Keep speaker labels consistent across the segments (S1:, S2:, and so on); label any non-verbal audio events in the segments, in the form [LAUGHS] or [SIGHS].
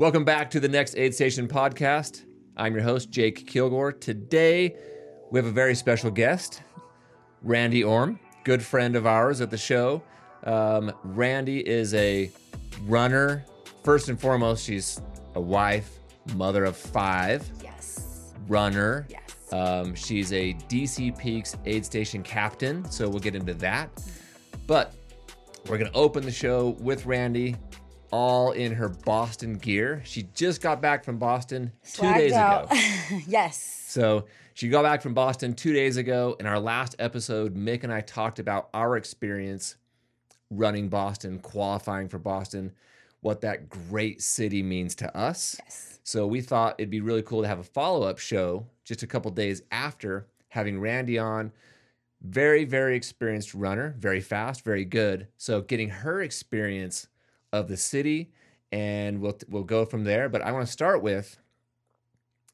S1: Welcome back to the next Aid Station podcast. I'm your host, Jake Kilgore. Today, we have a very special guest, Rhandi Orme, good friend of ours at the show. Um, Rhandi is a runner. First and foremost, she's a wife, mother of five,
S2: Yes.
S1: runner.
S2: Yes.
S1: Um, she's a DC Peaks aid station captain, so we'll get into that. But we're going to open the show with Rhandi, all in her Boston gear. She just got back from Boston two
S2: Swagged
S1: days
S2: out.
S1: ago. [LAUGHS]
S2: yes.
S1: So she got back from Boston two days ago. In our last episode, Mick and I talked about our experience running Boston, qualifying for Boston, what that great city means to us.
S2: Yes.
S1: So we thought it'd be really cool to have a follow up show just a couple days after having Rhandi on. Very, very experienced runner, very fast, very good. So getting her experience of the city, and we'll we'll go from there. But I want to start with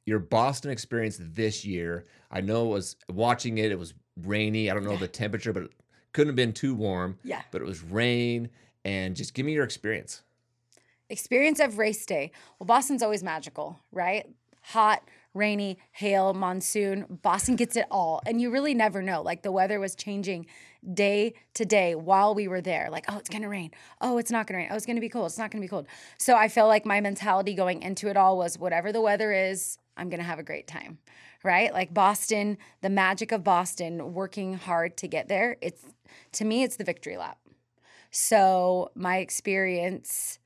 S1: your Boston experience this year. I know it was watching it. It was rainy. I don't know
S2: Yeah.
S1: the temperature, but it couldn't have been too warm.
S2: Yeah.
S1: But it was rain, and just give me your experience.
S2: Experience of race day. Well, Boston's always magical, right? Hot, rainy, hail, monsoon. Boston gets it all. And you really never know. Like the weather was changing day to day while we were there. Like, oh, it's to rain. Oh, it's not to rain. Oh, it's to be cold. It's not to be cold. So I feel like my mentality going into it all was whatever the weather is, I'm to have a great time. Right? Like Boston, the magic of Boston, working hard to get there. It's to me, it's the victory lap. So my experience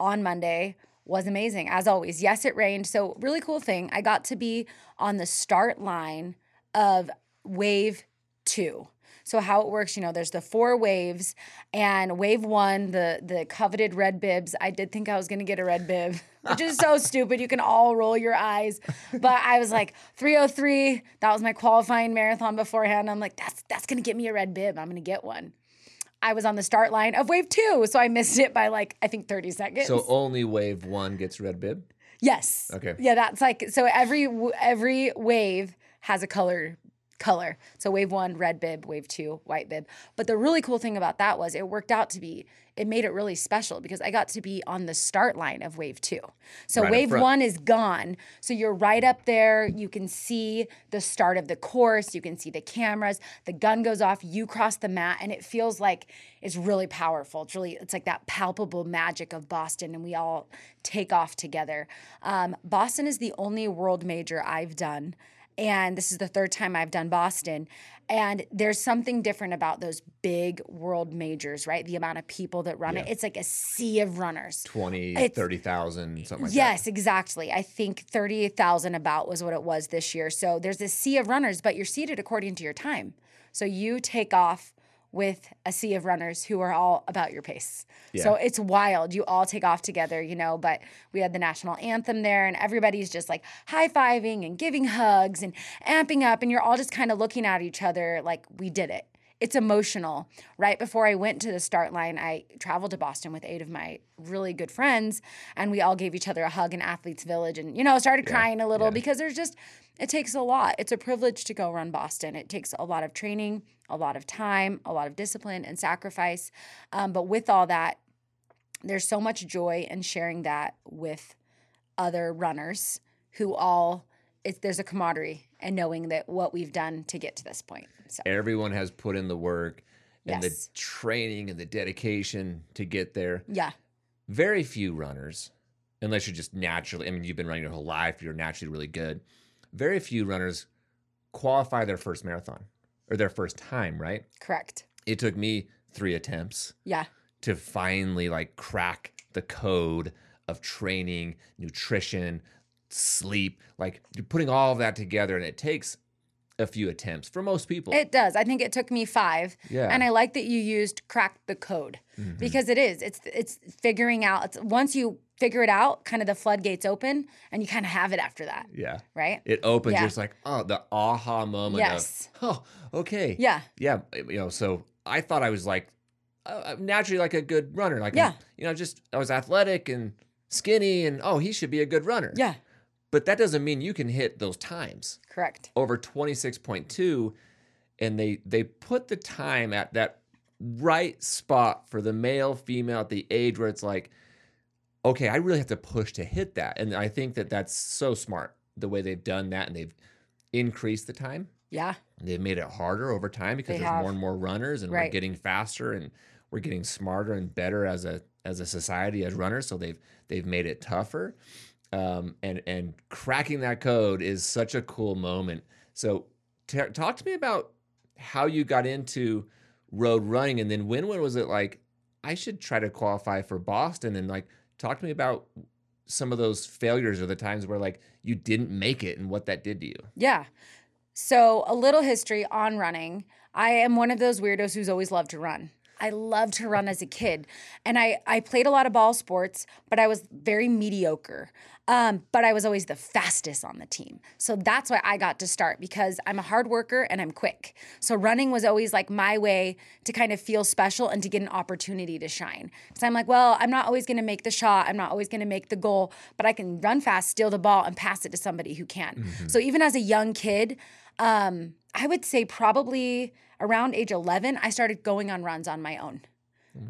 S2: on Monday was amazing as always. Yes, it rained. So, really cool thing. I got to be on the start line of wave two. So how it works, you know, there's the four waves, and wave one, the the coveted red bibs. I did think I was gonna get a red bib, [LAUGHS] which is so stupid. You can all roll your eyes, but I was like 303. That was my qualifying marathon beforehand. I'm like, that's that's gonna get me a red bib. I'm gonna get one. I was on the start line of wave two, so I missed it by like I think 30 seconds.
S1: So only wave one gets red bib.
S2: yes.
S1: Okay.
S2: Yeah, that's like so every every wave has a color color. So wave 1 red bib, wave 2 white bib. But the really cool thing about that was it worked out to be it made it really special because I got to be on the start line of wave 2. So
S1: Right
S2: wave 1 is gone. So you're right up there. You can see the start of the course, you can see the cameras, the gun goes off, you cross the mat and it feels like it's really powerful. It's really it's like that palpable magic of Boston and we all take off together. Um, Boston is the only world major I've done and this is the third time I've done Boston. And there's something different about those big world majors, right? The amount of people that run it. It's like a sea of runners.
S1: 20,
S2: It's-
S1: 30,000, something like that.
S2: yes, exactly. I think 38,000 about was what it was this year. So there's a sea of runners, but you're seated according to your time. So you take off with a sea of runners who are all about your pace. So it's wild. You all take off together, you know, but we had the national anthem there and everybody's just like high fiving and giving hugs and amping up. And you're all just kind of looking at each other like, we did it. It's emotional. Right before I went to the start line, I traveled to Boston with eight of my really good friends, and we all gave each other a hug in Athletes Village and, you know, started crying a little
S1: yeah.
S2: because there's just, it takes a lot. It's a privilege to go run Boston. It takes a lot of training, a lot of time, a lot of discipline and sacrifice. Um, but with all that, there's so much joy in sharing that with other runners who all, it's, there's a camaraderie and knowing that what we've done to get to this point. So,
S1: Everyone has put in the work and
S2: Yes.
S1: the training and the dedication to get there.
S2: yeah.
S1: Very few runners, unless you're just naturally, I mean, you've been running your whole life, you're naturally really good. Very few runners qualify their first marathon or their first time, right?
S2: Correct.
S1: It took me three attempts
S2: Yeah.
S1: to finally like crack the code of training, nutrition, sleep. Like you're putting all of that together, and it takes a few attempts for most people.
S2: It does. I think it took me five.
S1: Yeah.
S2: And I like that you used crack the code
S1: Mhm.
S2: because it is. It's it's figuring out. It's once you figure it out, kind of the floodgates open, and you kind of have it after that,
S1: yeah.
S2: right?
S1: It opens.
S2: Yeah.
S1: You're just like, oh, the aha moment
S2: Yes.
S1: of, oh, okay.
S2: Yeah.
S1: Yeah. You know, so I thought I was like, uh, naturally like a good runner. Like,
S2: Yeah.
S1: you know, just I was athletic and skinny, and oh, he should be a good runner.
S2: Yeah.
S1: But that doesn't mean you can hit those times.
S2: Correct.
S1: over 26.2 and they they put the time at that right spot for the male female at the age where it's like okay, I really have to push to hit that. And I think that that's so smart the way they've done that and they've increased the time.
S2: Yeah.
S1: They've made it harder over time because
S2: They
S1: there's
S2: have.
S1: more and more runners and we're getting faster and we're getting smarter and better as a as a society as runners. So they've they've made it tougher. Um, and and cracking that code is such a cool moment. So t- talk to me about how you got into road running and then when when was it like I should try to qualify for Boston and like talk to me about some of those failures or the times where like you didn't make it and what that did to you.
S2: Yeah. So, a little history on running. I am one of those weirdos who's always loved to run. I loved to run as a kid. And I, I played a lot of ball sports, but I was very mediocre. Um, but I was always the fastest on the team. So that's why I got to start because I'm a hard worker and I'm quick. So running was always like my way to kind of feel special and to get an opportunity to shine. So I'm like, well, I'm not always going to make the shot. I'm not always going to make the goal, but I can run fast, steal the ball, and pass it to somebody who can. So even as a young kid, um, I would say probably around age 11, I started going on runs on my own.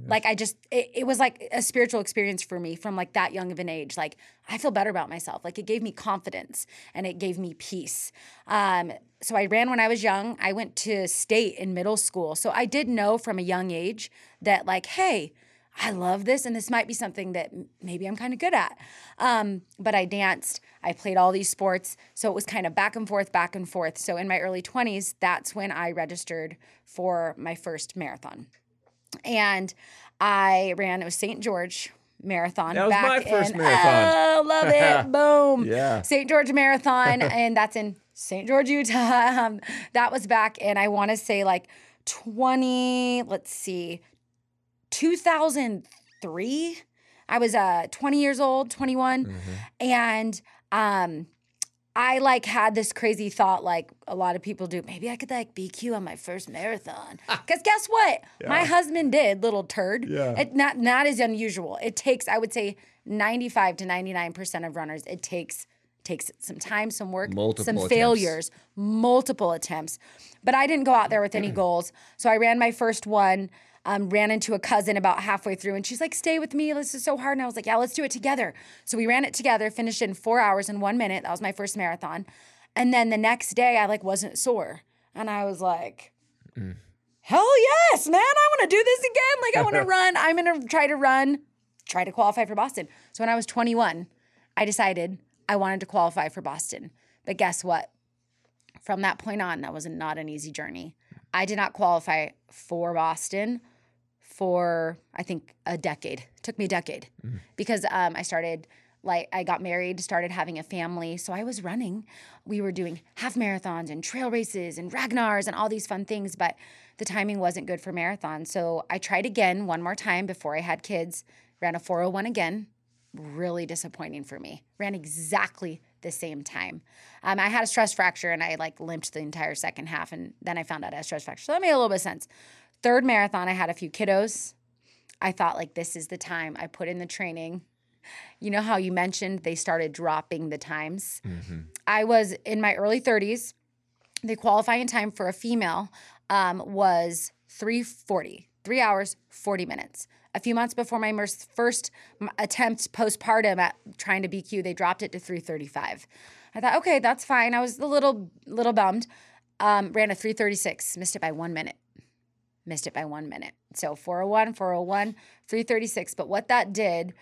S2: Like I just, it, it was like a spiritual experience for me from like that young of an age. Like I feel better about myself. Like it gave me confidence and it gave me peace. Um, so I ran when I was young. I went to state in middle school. So I did know from a young age that like, hey, I love this and this might be something that maybe I'm kind of good at. Um, but I danced, I played all these sports. So it was kind of back and forth, back and forth. So in my early 20s, that's when I registered for my first marathon. And I ran, it was St. George Marathon.
S1: That was
S2: back
S1: my first
S2: in-
S1: marathon. [LAUGHS]
S2: Oh, love it. [LAUGHS] Boom.
S1: Yeah.
S2: St. George Marathon, [LAUGHS] and that's in St. George, Utah. Um, that was back in, I want to say like 20, let's see, 2003. I was uh 20 years old, 21,
S1: Mm-hmm.
S2: and um I like had this crazy thought like a lot of people do, maybe I could like BQ on my first marathon. [LAUGHS] Cuz guess what? My husband did, little turd.
S1: Yeah.
S2: It not not as unusual. It takes I would say 95 to 99% of runners it takes takes some time, some work,
S1: Multiple
S2: some
S1: attempts.
S2: failures, multiple attempts. But I didn't go out there with any [CLEARS THROAT] goals. So I ran my first one, um, ran into a cousin about halfway through, and she's like, Stay with me. This is so hard. And I was like, Yeah, let's do it together. So we ran it together, finished in four hours and one minute. That was my first marathon. And then the next day, I like wasn't sore. And I was like, Hell yes, man. I want to do this again. Like, I want to [LAUGHS] run. I'm going to try to run, try to qualify for Boston. So when I was 21, I decided I wanted to qualify for Boston. But guess what? From that point on, that was not an easy journey. I did not qualify for Boston for, I think, a decade. It took me a decade because um, I started like I got married, started having a family, so I was running. We were doing half marathons and trail races and Ragnars and all these fun things, but the timing wasn't good for marathon. So I tried again one more time before I had kids, ran a 401 again. Really disappointing for me. Ran exactly the same time. Um, I had a stress fracture and I like limped the entire second half, and then I found out I had a stress fracture. So that made a little bit of sense. Third marathon, I had a few kiddos. I thought like this is the time. I put in the training. You know how you mentioned they started dropping the times? I was in my early 30s. The qualifying time for a female um, was 340, three hours, 40 minutes. A few months before my first attempt postpartum at trying to BQ, they dropped it to 335. I thought, okay, that's fine. I was a little little bummed. Um, ran a 336, missed it by one minute missed it by one minute. So 401, 401, 336. But what that did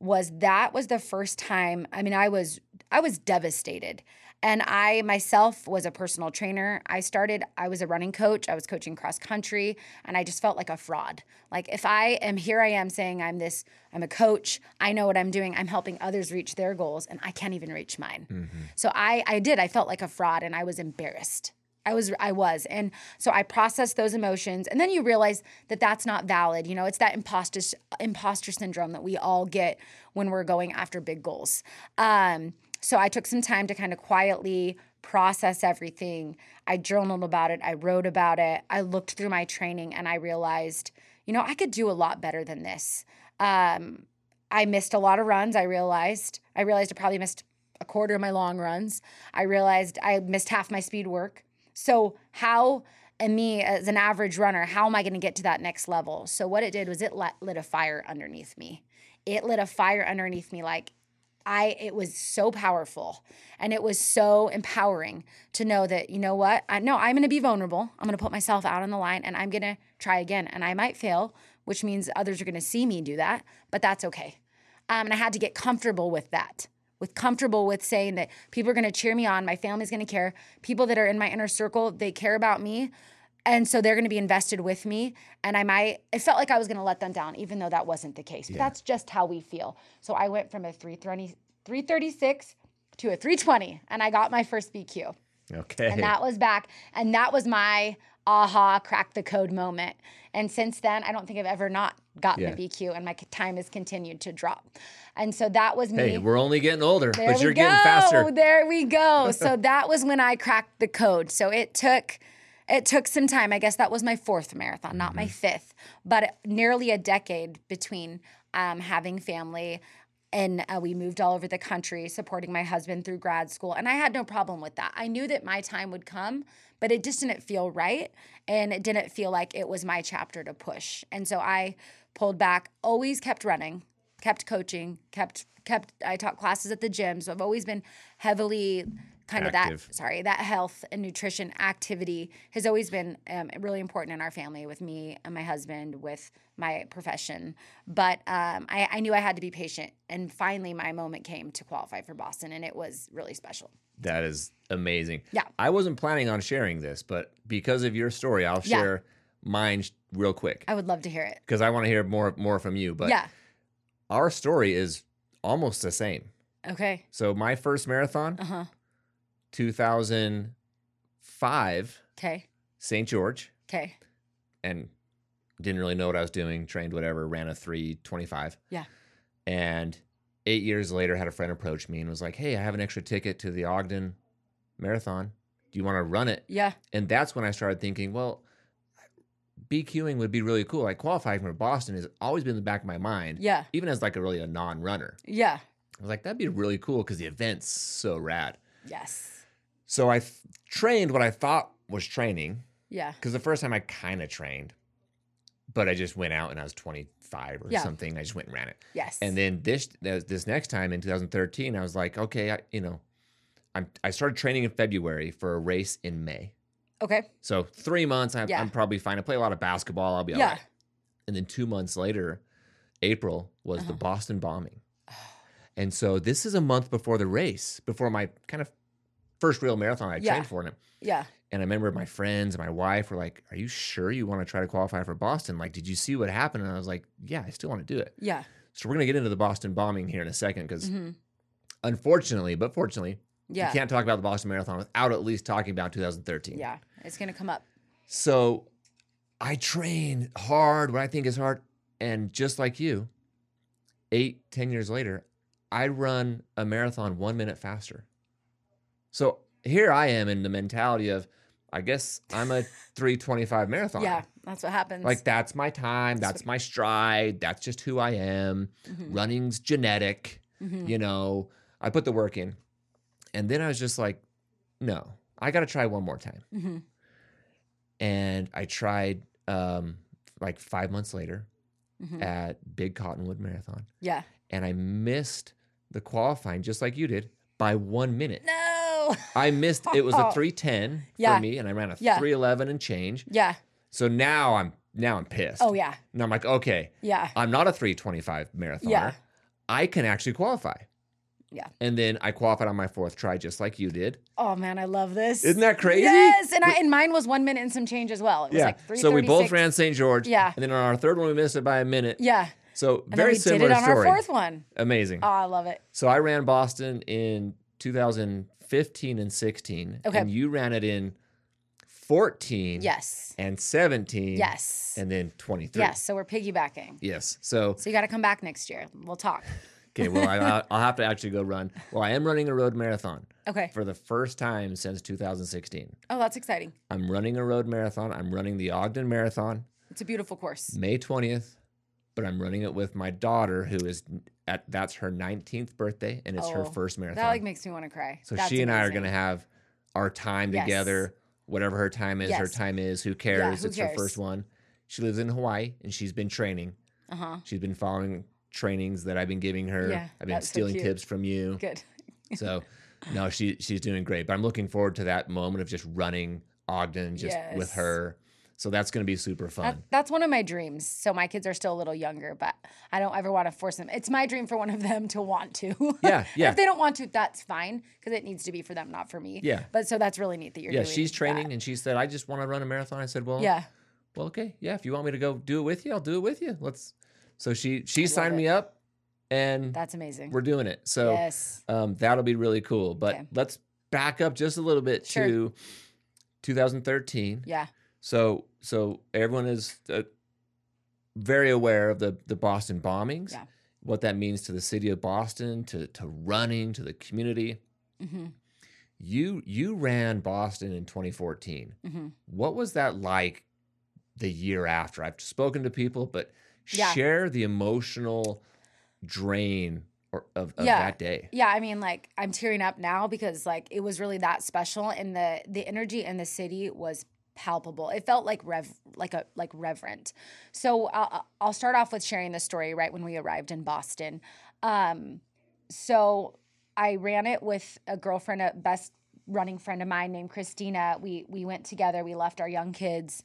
S2: was that was the first time, I mean, I was I was devastated. And I myself was a personal trainer. I started, I was a running coach. I was coaching cross country, and I just felt like a fraud. Like if I am here, I am saying I'm this, I'm a coach. I know what I'm doing. I'm helping others reach their goals, and I can't even reach mine. Mm-hmm. So I, I did. I felt like a fraud, and I was embarrassed. I was I was. And so I processed those emotions. And then you realize that that's not valid. You know it's that imposter imposter syndrome that we all get when we're going after big goals. Um so I took some time to kind of quietly process everything. I journaled about it. I wrote about it. I looked through my training and I realized you know I could do a lot better than this. Um I missed a lot of runs I realized. I realized I probably missed a quarter of my long runs. I realized I missed half my speed work so, how, and me as an average runner, how am I going to get to that next level? So, what it did was it lit, lit a fire underneath me. it lit a fire underneath me. Like I, it was so powerful and it was so empowering to know that, you know what? I know I'm going to be vulnerable. I'm going to put myself out on the line and I'm going to try again. And I might fail, which means others are going to see me do that, but that's okay. Um, and I had to get comfortable with that, with comfortable with saying that people are going to cheer me on. My family's going to care. People that are in my inner circle, they care about me. And so they're going to be invested with me. And I might, it felt like I was going to let them down, even though that wasn't the case. But
S1: Yeah.
S2: that's just how we feel. So I went from a 330, 336 to a 320, and I got my first BQ.
S1: Okay.
S2: And that was back, and that was my aha, crack the code moment. And since then, I don't think I've ever not gotten
S1: Yeah.
S2: a BQ, and my time has continued to drop. And so that was me.
S1: hey, we're only getting older,
S2: There
S1: but you're
S2: go.
S1: getting faster.
S2: There we go. [LAUGHS] so that was when I cracked the code. So it took it took some time. I guess that was my fourth marathon, not
S1: Mm-hmm.
S2: my fifth, but nearly a decade between um, having family. And uh, we moved all over the country supporting my husband through grad school. And I had no problem with that. I knew that my time would come, but it just didn't feel right. And it didn't feel like it was my chapter to push. And so I pulled back, always kept running, kept coaching, kept kept I taught classes at the gym. So I've always been heavily kind
S1: Active.
S2: of that sorry, that health and nutrition activity has always been um, really important in our family with me and my husband, with my profession. But um, I, I knew I had to be patient. And finally my moment came to qualify for Boston and it was really special.
S1: That is amazing.
S2: Yeah.
S1: I wasn't planning on sharing this, but because of your story, I'll
S2: Yeah.
S1: share mine sh- real quick
S2: I would love to hear it.
S1: because I want to hear more more from you. But
S2: yeah.
S1: our story is almost the same.
S2: Okay.
S1: So my first marathon,
S2: Uh huh.
S1: 2005,
S2: Okay.
S1: St. George,
S2: Okay.
S1: and didn't really know what I was doing. Trained whatever, ran a 325.
S2: Yeah.
S1: And eight years later, had a friend approach me and was like, "Hey, I have an extra ticket to the Ogden Marathon. Do you want to run it?"
S2: Yeah.
S1: And that's when I started thinking, well, BQing would be really cool. Like qualifying for Boston has always been in the back of my mind,
S2: Yeah.
S1: even as like a really a non-runner.
S2: Yeah.
S1: I was like, that'd be really cool because the event's so rad.
S2: Yes.
S1: So I th- trained what I thought was training
S2: Yeah.
S1: because the first time I kind of trained, but I just went out and I was 25 or
S2: Yeah.
S1: something. I just went and ran it.
S2: Yes.
S1: And then this this next time in 2013, I was like, okay, I, you know, I'm I started training in February for a race in May.
S2: okay.
S1: So three months, I'm,
S2: Yeah.
S1: I'm probably fine. I play a lot of basketball. I'll be all
S2: Yeah.
S1: right. And then two months later, April was the
S2: Uh-huh.
S1: Boston bombing. [SIGHS] And so this is a month before the race, before my kind of first real marathon I
S2: Yeah.
S1: trained for it.
S2: Yeah.
S1: And I remember my friends and my wife were like, Are you sure you want to try to qualify for Boston? Like, did you see what happened? And I was like, Yeah, I still want to do it.
S2: Yeah.
S1: So we're going to get into the Boston bombing here in a second because
S2: hmm
S1: unfortunately, but fortunately,
S2: Yeah.
S1: you can't talk about the Boston Marathon without at least talking about 2013.
S2: Yeah. It's gonna come up.
S1: So I train hard, what I think is hard. And just like you, eight, ten years later, I run a marathon one minute faster. So here I am in the mentality of, I guess I'm a 325 marathon.
S2: Yeah. That's what happens.
S1: Like that's my time. That's my stride. That's just who I am.
S2: Mhm.
S1: Running's genetic.
S2: Mhm.
S1: You know, I put the work in. And then I was just like, no, I got to try one more time
S2: Mhm.
S1: and I tried um, like five months later
S2: Mhm.
S1: at Big Cottonwood Marathon,
S2: Yeah.
S1: and I missed the qualifying just like you did by one minute.
S2: No.
S1: I missed. It was a [LAUGHS] oh. three ten
S2: Yeah.
S1: for me, and I ran a
S2: Yeah.
S1: three eleven and change.
S2: Yeah.
S1: So now I'm now I'm pissed.
S2: Oh yeah.
S1: And I'm like, okay,
S2: Yeah.
S1: I'm not a three twenty five marathoner.
S2: Yeah.
S1: I can actually qualify.
S2: Yeah.
S1: And then I qualified on my fourth try, just like you did.
S2: Oh man, I love this.
S1: Isn't that crazy?
S2: Yes, and I and mine was one minute and some change as well. It was like three.
S1: so we both ran St. George.
S2: Yeah.
S1: And then on our third one, we missed it by a minute.
S2: Yeah.
S1: So
S2: And
S1: very similar
S2: did it on
S1: story.
S2: our fourth one.
S1: Amazing.
S2: Oh, I love it.
S1: So I ran Boston in 2015 and 16.
S2: Okay.
S1: And you ran it in 14
S2: Yes.
S1: and 17.
S2: Yes.
S1: And then 23.
S2: Yes. So we're piggybacking.
S1: Yes. So,
S2: So you got to come back next year. We'll talk. [LAUGHS]
S1: okay, well, I, I'll- [LAUGHS] I'll have to actually go run. Well, I am running a road marathon
S2: Okay.
S1: for the first time since 2016.
S2: Oh, that's exciting.
S1: I'm running a road marathon. I'm running the Ogden Marathon
S2: It's a beautiful course.
S1: May 20th, but I'm running it with my daughter who is at that's her 19th birthday and it's her
S2: Oh,
S1: first marathon.
S2: That like makes me want to cry.
S1: So
S2: That's
S1: she and I are going to have our time
S2: Yes.
S1: together. Whatever her time is, her time is. Who cares?
S2: who
S1: it's her first one. She lives in Hawaii and she's been training.
S2: Uh huh.
S1: She's been following trainings that I've been giving her.
S2: Yeah,
S1: I've been
S2: so
S1: stealing
S2: cute.
S1: tips from you.
S2: Good.
S1: So [LAUGHS] no, she she's doing great. But I'm looking forward to that moment of just running Ogden just with her. So that's going to be super
S2: That,
S1: fun.
S2: that's one of my dreams. So my kids are still a little younger, but I don't ever want to force them. It's my dream for one of them to want to.
S1: Yeah, [LAUGHS] yeah.
S2: if they don't want to, that's fine because it needs to be for them, not for me.
S1: Yeah.
S2: But so that's really neat that you're
S1: yeah, she's
S2: that.
S1: training and she said, I just want to run a marathon. I said, Well,
S2: Yeah.
S1: well, okay. Yeah, if you want me to go do it with you, I'll do it with you. Let's so she she
S2: love
S1: signed me up and
S2: That's amazing.
S1: we're doing it. So
S2: yes.
S1: um, that'll be really cool. But
S2: Okay.
S1: let's back up just a little bit
S2: Sure.
S1: to 2013.
S2: Yeah.
S1: So so everyone is uh, very aware of the the Boston bombings,
S2: Yeah.
S1: what that means to the city of Boston, to to running, to the community.
S2: hmm
S1: You you ran Boston in 2014.
S2: hmm
S1: What was that like the year after? I've spoken to people, but
S2: Yeah.
S1: share the emotional drain or, of, of
S2: Yeah.
S1: that day.
S2: Yeah, I mean, like I'm tearing up now because like it was really that special, and the the energy in the city was palpable. It felt like rev like a like reverent. So I'll, I'll start off with sharing the story right when we arrived in Boston. Um, so I ran it with a girlfriend, a best running friend of mine named Christina. We we went together. We left our young kids.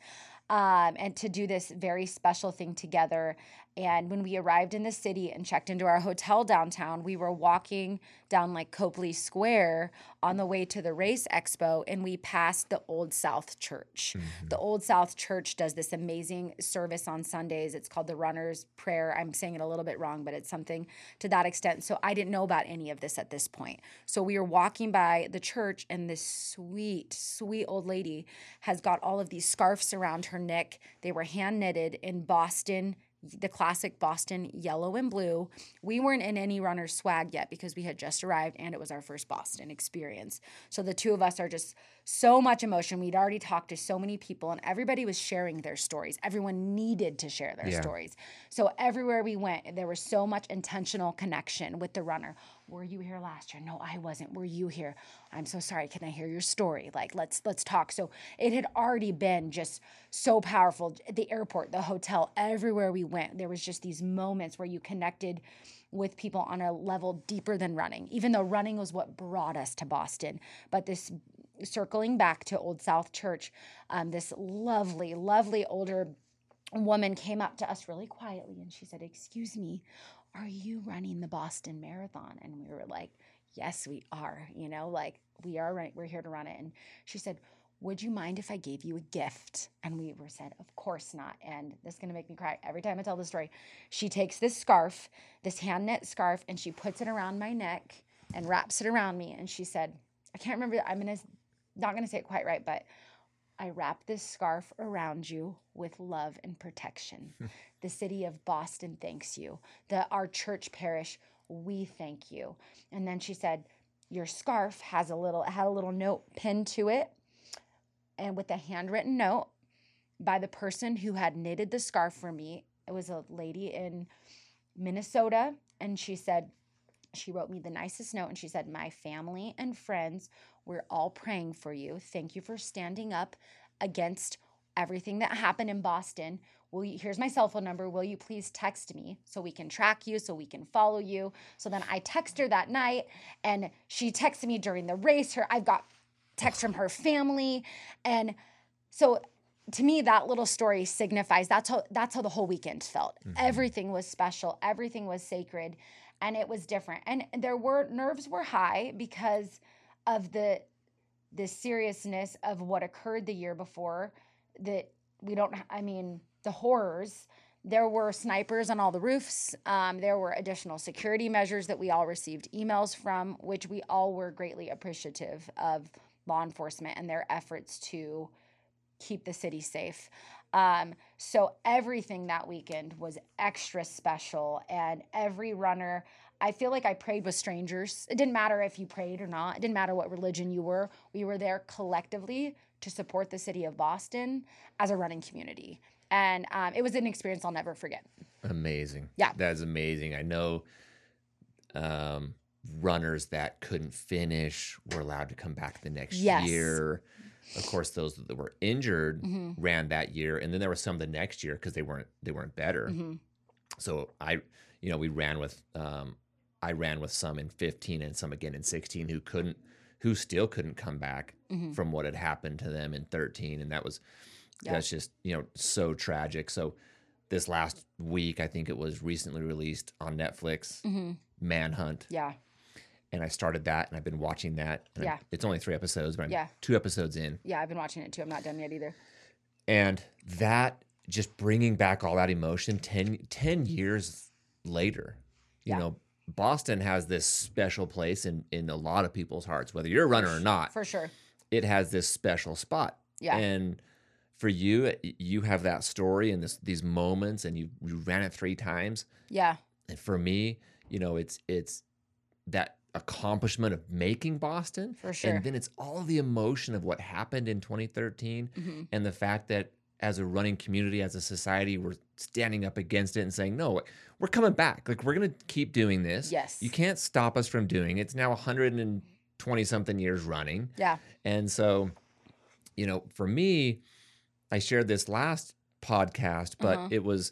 S2: Um, and to do this very special thing together. And when we arrived in the city and checked into our hotel downtown, we were walking down like Copley Square on the way to the race expo, and we passed the Old South Church. Mm-hmm. The Old South Church does this amazing service on Sundays. It's called the Runner's Prayer. I'm saying it a little bit wrong, but it's something to that extent. So I didn't know about any of this at this point. So we were walking by the church, and this sweet, sweet old lady has got all of these scarves around her neck. They were hand knitted in Boston the classic Boston yellow and blue. We weren't in any runner swag yet because we had just arrived and it was our first Boston experience. So the two of us are just so much emotion. We'd already talked to so many people and everybody was sharing their stories. Everyone needed to share their
S1: Yeah.
S2: stories. So everywhere we went, there was so much intentional connection with the runner. Were you here last year? No, I wasn't. Were you here? I'm so sorry. Can I hear your story? Like let's let's talk. So it had already been just so powerful. The airport, the hotel, everywhere we went, there was just these moments where you connected with people on a level deeper than running. Even though running was what brought us to Boston, but this circling back to Old South Church, um, this lovely, lovely older woman came up to us really quietly and she said, Excuse me, are you running the Boston Marathon? And we were like, Yes, we are. You know, like we are right, we're here to run it. And she said, Would you mind if I gave you a gift? And we were said, Of course not. And this is gonna make me cry every time I tell the story. She takes this scarf, this hand knit scarf, and she puts it around my neck and wraps it around me. And she said, I can't remember, I'm gonna not gonna say it quite right, but I wrap this scarf around you with love and protection. [LAUGHS] the city of Boston thanks you. The our church parish, we thank you. And then she said, Your scarf has a little It had a little note pinned to it, and with a handwritten note by the person who had knitted the scarf for me. It was a lady in Minnesota, and she said, she wrote me the nicest note and she said, My family and friends, we're all praying for you. Thank you for standing up against everything that happened in Boston. Will you, here's my cell phone number. Will you please text me so we can track you, so we can follow you? So then I text her that night and she texted me during the race. Her I've got text from her family. And so to me that little story signifies that's how that's how the whole weekend felt. Mm-hmm. Everything was special, everything was sacred and it was different. And there were nerves were high because of the the seriousness of what occurred the year before that we don't I mean the horrors there were snipers on all the roofs. Um, there were additional security measures that we all received emails from, which we all were greatly appreciative of law enforcement and their efforts to keep the city safe. Um, so everything that weekend was extra special, and every runner, I feel like I prayed with strangers. It didn't matter if you prayed or not. It didn't matter what religion you were. We were there collectively to support the city of Boston as a running community, and um, it was an experience I'll never forget.
S1: Amazing.
S2: Yeah.
S1: That is amazing. I know um, runners that couldn't finish were allowed to come back the next
S2: Yes.
S1: year. Of course, those that were injured
S2: hmm
S1: ran that year, and then there were some the next year because they weren't they weren't better.
S2: hmm
S1: So I, you know, we ran with, um, I ran with some in 15 and some again in 16 who couldn't, who still couldn't come back
S2: Mhm.
S1: from what had happened to them in 13. And that was,
S2: Yeah.
S1: that's just, you know, so tragic. So this last week, I think it was recently released on Netflix,
S2: hmm
S1: Manhunt.
S2: Yeah.
S1: And I started that and I've been watching that. and I'm-
S2: Yeah.
S1: it's only three episodes, but I'm
S2: Yeah.
S1: two episodes in.
S2: Yeah. I've been watching it too. I'm not done yet either.
S1: And that just bringing back all that emotion 10, 10 years later, you
S2: Yeah.
S1: know, Boston has this special place in, in a lot of people's hearts, whether you're a runner or not,
S2: For sure.
S1: it has this special spot.
S2: Yeah.
S1: And for you, you have that story and this, these moments and you, you ran it three times.
S2: Yeah.
S1: And for me, you know, it's, it's that accomplishment of making Boston.
S2: For sure.
S1: And then it's all the emotion of what happened in 2013
S2: hmm
S1: and the fact that as a running community as a society we're standing up against it and saying no we're coming back like we're going to keep doing this
S2: Yes.
S1: you can't stop us from doing it it's now 120 something years running
S2: Yeah.
S1: and so you know for me i shared this last podcast but
S2: Uh-huh.
S1: it was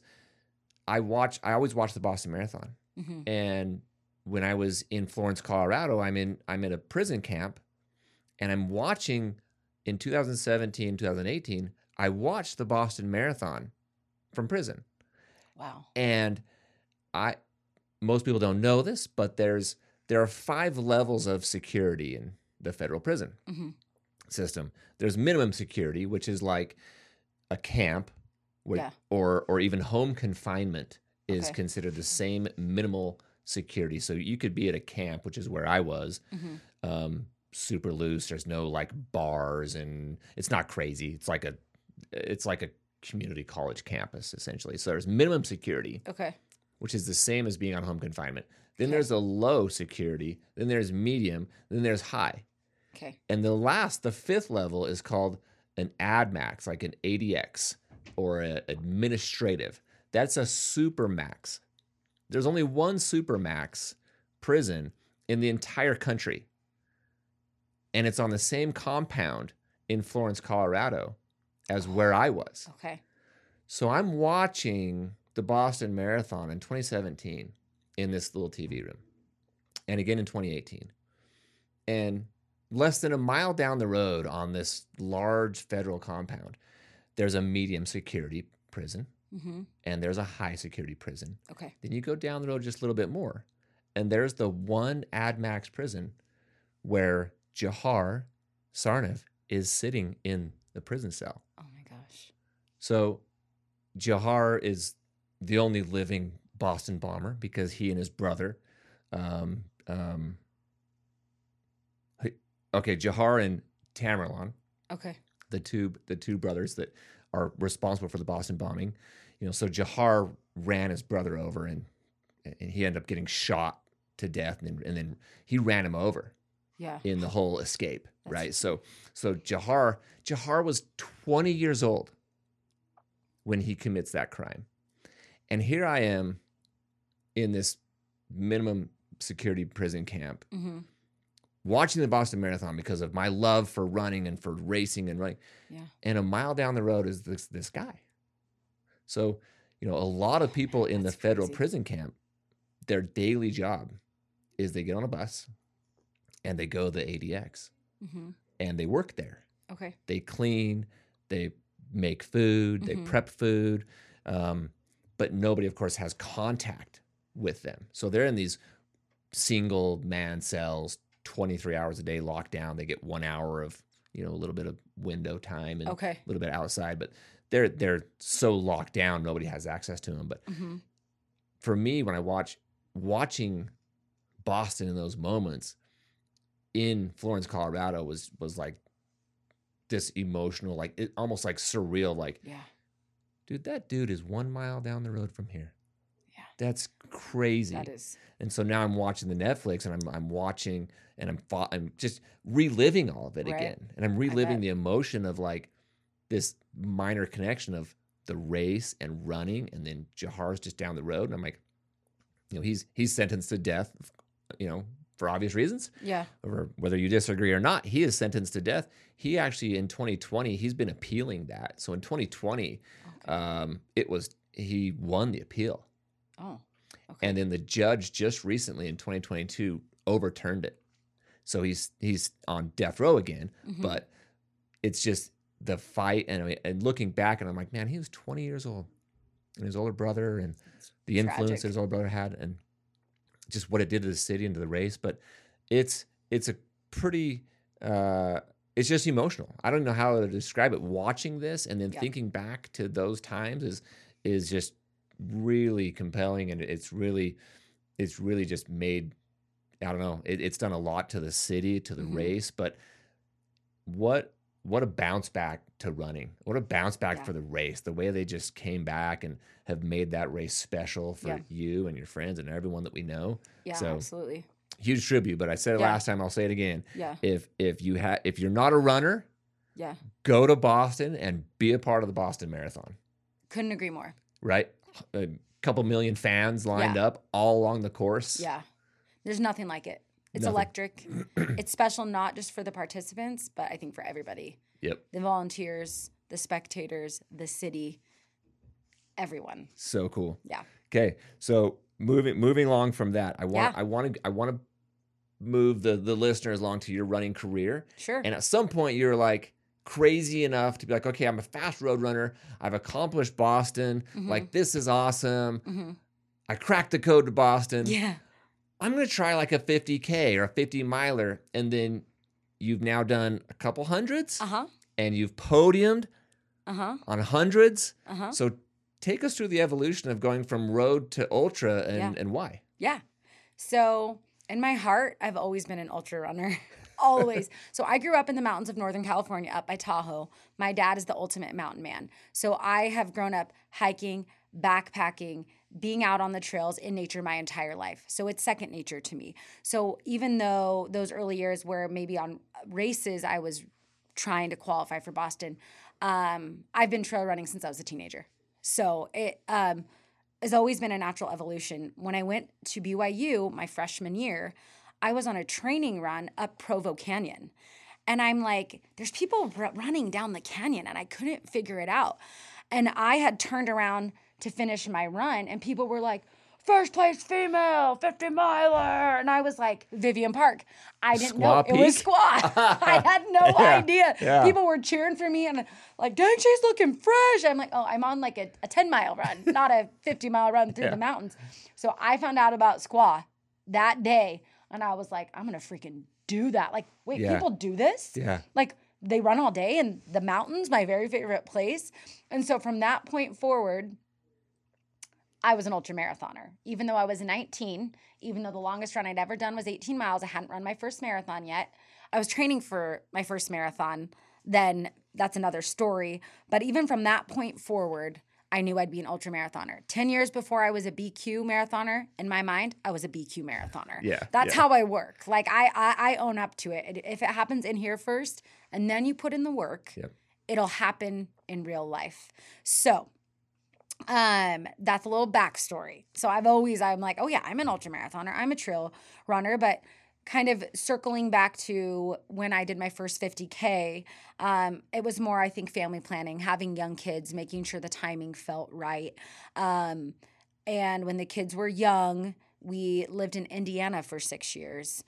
S1: i watch i always watch the boston marathon
S2: hmm
S1: and when I was in Florence, Colorado, I'm in I'm in a prison camp and I'm watching in 2017, 2018, I watched the Boston Marathon from prison.
S2: Wow.
S1: And I most people don't know this, but there's there are five levels of security in the federal prison
S2: hmm
S1: system. There's minimum security, which is like a camp
S2: Yeah.
S1: or or even home confinement is
S2: Okay.
S1: considered the same minimal security. So you could be at a camp, which is where I was,
S2: hmm
S1: um, super loose. There's no like bars and it's not crazy. It's like a it's like a community college campus essentially. So there's minimum security,
S2: Okay.
S1: which is the same as being on home confinement. Then
S2: Okay.
S1: there's a low security, then there's medium, then there's high.
S2: Okay.
S1: And the last, the fifth level is called an AdMax, like an ADX or an administrative. That's a supermax. There's only one supermax prison in the entire country. And it's on the same compound in Florence, Colorado as where I was.
S2: Okay.
S1: So I'm watching the Boston Marathon in 2017 in this little TV room, and again in 2018. And less than a mile down the road on this large federal compound, there's a medium security prison
S2: hmm
S1: and there's a high security prison.
S2: Okay.
S1: Then you go down the road just a little bit more, and there's the one AdMax prison where Jahar Tsarnaev is sitting in the prison cell.
S2: Oh my gosh.
S1: So Jahar is the only living Boston bomber because he and his brother, um, um, okay, Jahar and Tamerlan,
S2: Okay.
S1: the two the two brothers that are responsible for the Boston bombing. You know, so Jahar ran his brother over and and he ended up getting shot to death and then, and then he ran him over
S2: Yeah.
S1: in the whole escape,
S2: That's-
S1: right? So so Jahar Jahar was 20 years old when he commits that crime. And here I am in this minimum security prison camp
S2: hmm
S1: watching the Boston Marathon because of my love for running and for racing and running.
S2: Yeah.
S1: And a mile down the road is this this guy. So, you know, a lot of people in the federal
S2: crazy.
S1: prison camp, their daily job is they get on a bus and they go to the ADX
S2: hmm
S1: and they work there.
S2: Okay.
S1: They clean, they make food, they
S2: Mhm.
S1: prep food, um, but nobody, of course, has contact with them. So they're in these single man cells, 23 hours a day locked down. They get one hour of, you know, a little bit of window time and
S2: Okay.
S1: a little bit outside, but they're they're so locked down, nobody has access to them. But
S2: hmm
S1: for me, when I watch watching Boston in those moments in Florence, Colorado, was was like this emotional, like it almost like surreal, like,
S2: Yeah.
S1: dude, that dude is one mile down the road from here.
S2: Yeah.
S1: That's crazy.
S2: That is.
S1: And so now I'm watching the Netflix and I'm I'm watching and I'm fo- I'm just reliving all of it
S2: Right.
S1: again. And I'm reliving the emotion of like this minor connection of the race and running and then Jahar's just down the road and I'm like you know he's he's sentenced to death you know for obvious reasons
S2: Yeah.
S1: or whether you disagree or not he is sentenced to death he actually in 2020 he's been appealing that so in 2020
S2: Okay.
S1: um it was he won the appeal
S2: oh. Okay.
S1: and then the judge just recently in 2022 overturned it. So he's he's on death row again,
S2: Mhm.
S1: but it's just the fight and I mean, and looking back and I'm like, man, he was 20 years old, and his older brother and the influence
S2: tragic.
S1: that his older brother had, and just what it did to the city and to the race. But it's it's a pretty uh, it's just emotional. I don't know how to describe it. Watching this and then
S2: Yeah.
S1: thinking back to those times is is just really compelling, and it's really it's really just made. I don't know. It, it's done a lot to the city, to the
S2: Mhm.
S1: race, but what what a bounce back to running. What a bounce back
S2: Yeah.
S1: for the race. The way they just came back and have made that race special for
S2: Yeah.
S1: you and your friends and everyone that we know.
S2: Yeah,
S1: So-
S2: absolutely.
S1: Huge tribute, but I said it
S2: Yeah.
S1: last time, I'll say it again.
S2: Yeah,
S1: If if you have if you're not a runner,
S2: yeah.
S1: go to Boston and be a part of the Boston Marathon,
S2: Couldn't agree more.
S1: right? A couple million fans lined up all along the course.
S2: Yeah. There's nothing like it. It's
S1: Nothing.
S2: electric. [CLEARS THROAT] it's special not just for the participants, but I think for everybody.
S1: Yep.
S2: The volunteers, the spectators, the city, everyone.
S1: So cool.
S2: Yeah.
S1: Okay. So moving moving along from that, I want
S2: Yeah.
S1: I want to I want to move the the listeners along to your running career.
S2: Sure.
S1: And at some point you're like crazy enough to be like, okay, I'm a fast road runner. I've accomplished Boston.
S2: Mhm.
S1: Like this is awesome.
S2: hmm
S1: I cracked the code to Boston.
S2: Yeah.
S1: I'm gonna try like a 50k or a 50 miler, and then you've now done a couple hundreds,
S2: Uh huh.
S1: and you've podiumed
S2: Uh huh.
S1: on hundreds.
S2: Uh huh.
S1: So take us through the evolution of going from road to ultra, and
S2: Yeah.
S1: and why.
S2: Yeah. So, in my heart, I've always been an ultra runner. [LAUGHS] always. So, I grew up in the mountains of Northern California up by Tahoe. My dad is the ultimate mountain man. So, I have grown up hiking, backpacking, being out on the trails in nature my entire life. So, it's second nature to me. So, even though those early years where maybe on races I was trying to qualify for Boston, um, I've been trail running since I was a teenager. So, it, um, has always been a natural evolution. When I went to BYU my freshman year, I was on a training run up Provo Canyon. And I'm like, there's people r- running down the canyon, and I couldn't figure it out. And I had turned around to finish my run, and people were like, first place female, 50 miler. And I was like, Vivian Park. I didn't
S1: Squaw
S2: know it was
S1: Peak?
S2: squaw. [LAUGHS] I had no [LAUGHS]
S1: Yeah,
S2: idea.
S1: yeah.
S2: People were cheering for me and like, dang, she's looking fresh. I'm like, oh, I'm on like a, a 10 mile run, [LAUGHS] not a 50 mile run through
S1: Yeah.
S2: the mountains. So I found out about squaw that day. And I was like, I'm to freaking do that. Like, wait, people do this?
S1: Yeah.
S2: Like they run all day in the mountains, my very favorite place. And so from that point forward, I was an ultra marathoner. Even though I was 19, even though the longest run I'd ever done was 18 miles, I hadn't run my first marathon yet. I was training for my first marathon. Then that's another story. But even from that point forward, I knew I'd be an ultra marathoner. 10 years before I was a BQ marathoner, in my mind, I was a BQ marathoner.
S1: Yeah,
S2: That's
S1: yeah.
S2: how I work. Like I, I I own up to it. If it happens in here first and then you put in the work,
S1: Yep.
S2: it'll happen in real life. So um that's a little backstory. So i've always i'm like oh yeah i'm an ultra marathoner i'm a trail runner but kind of circling back to when i did my first 50k um it was more i think family planning having young kids making sure the timing felt right. Um and when the kids were young we lived in indiana for six years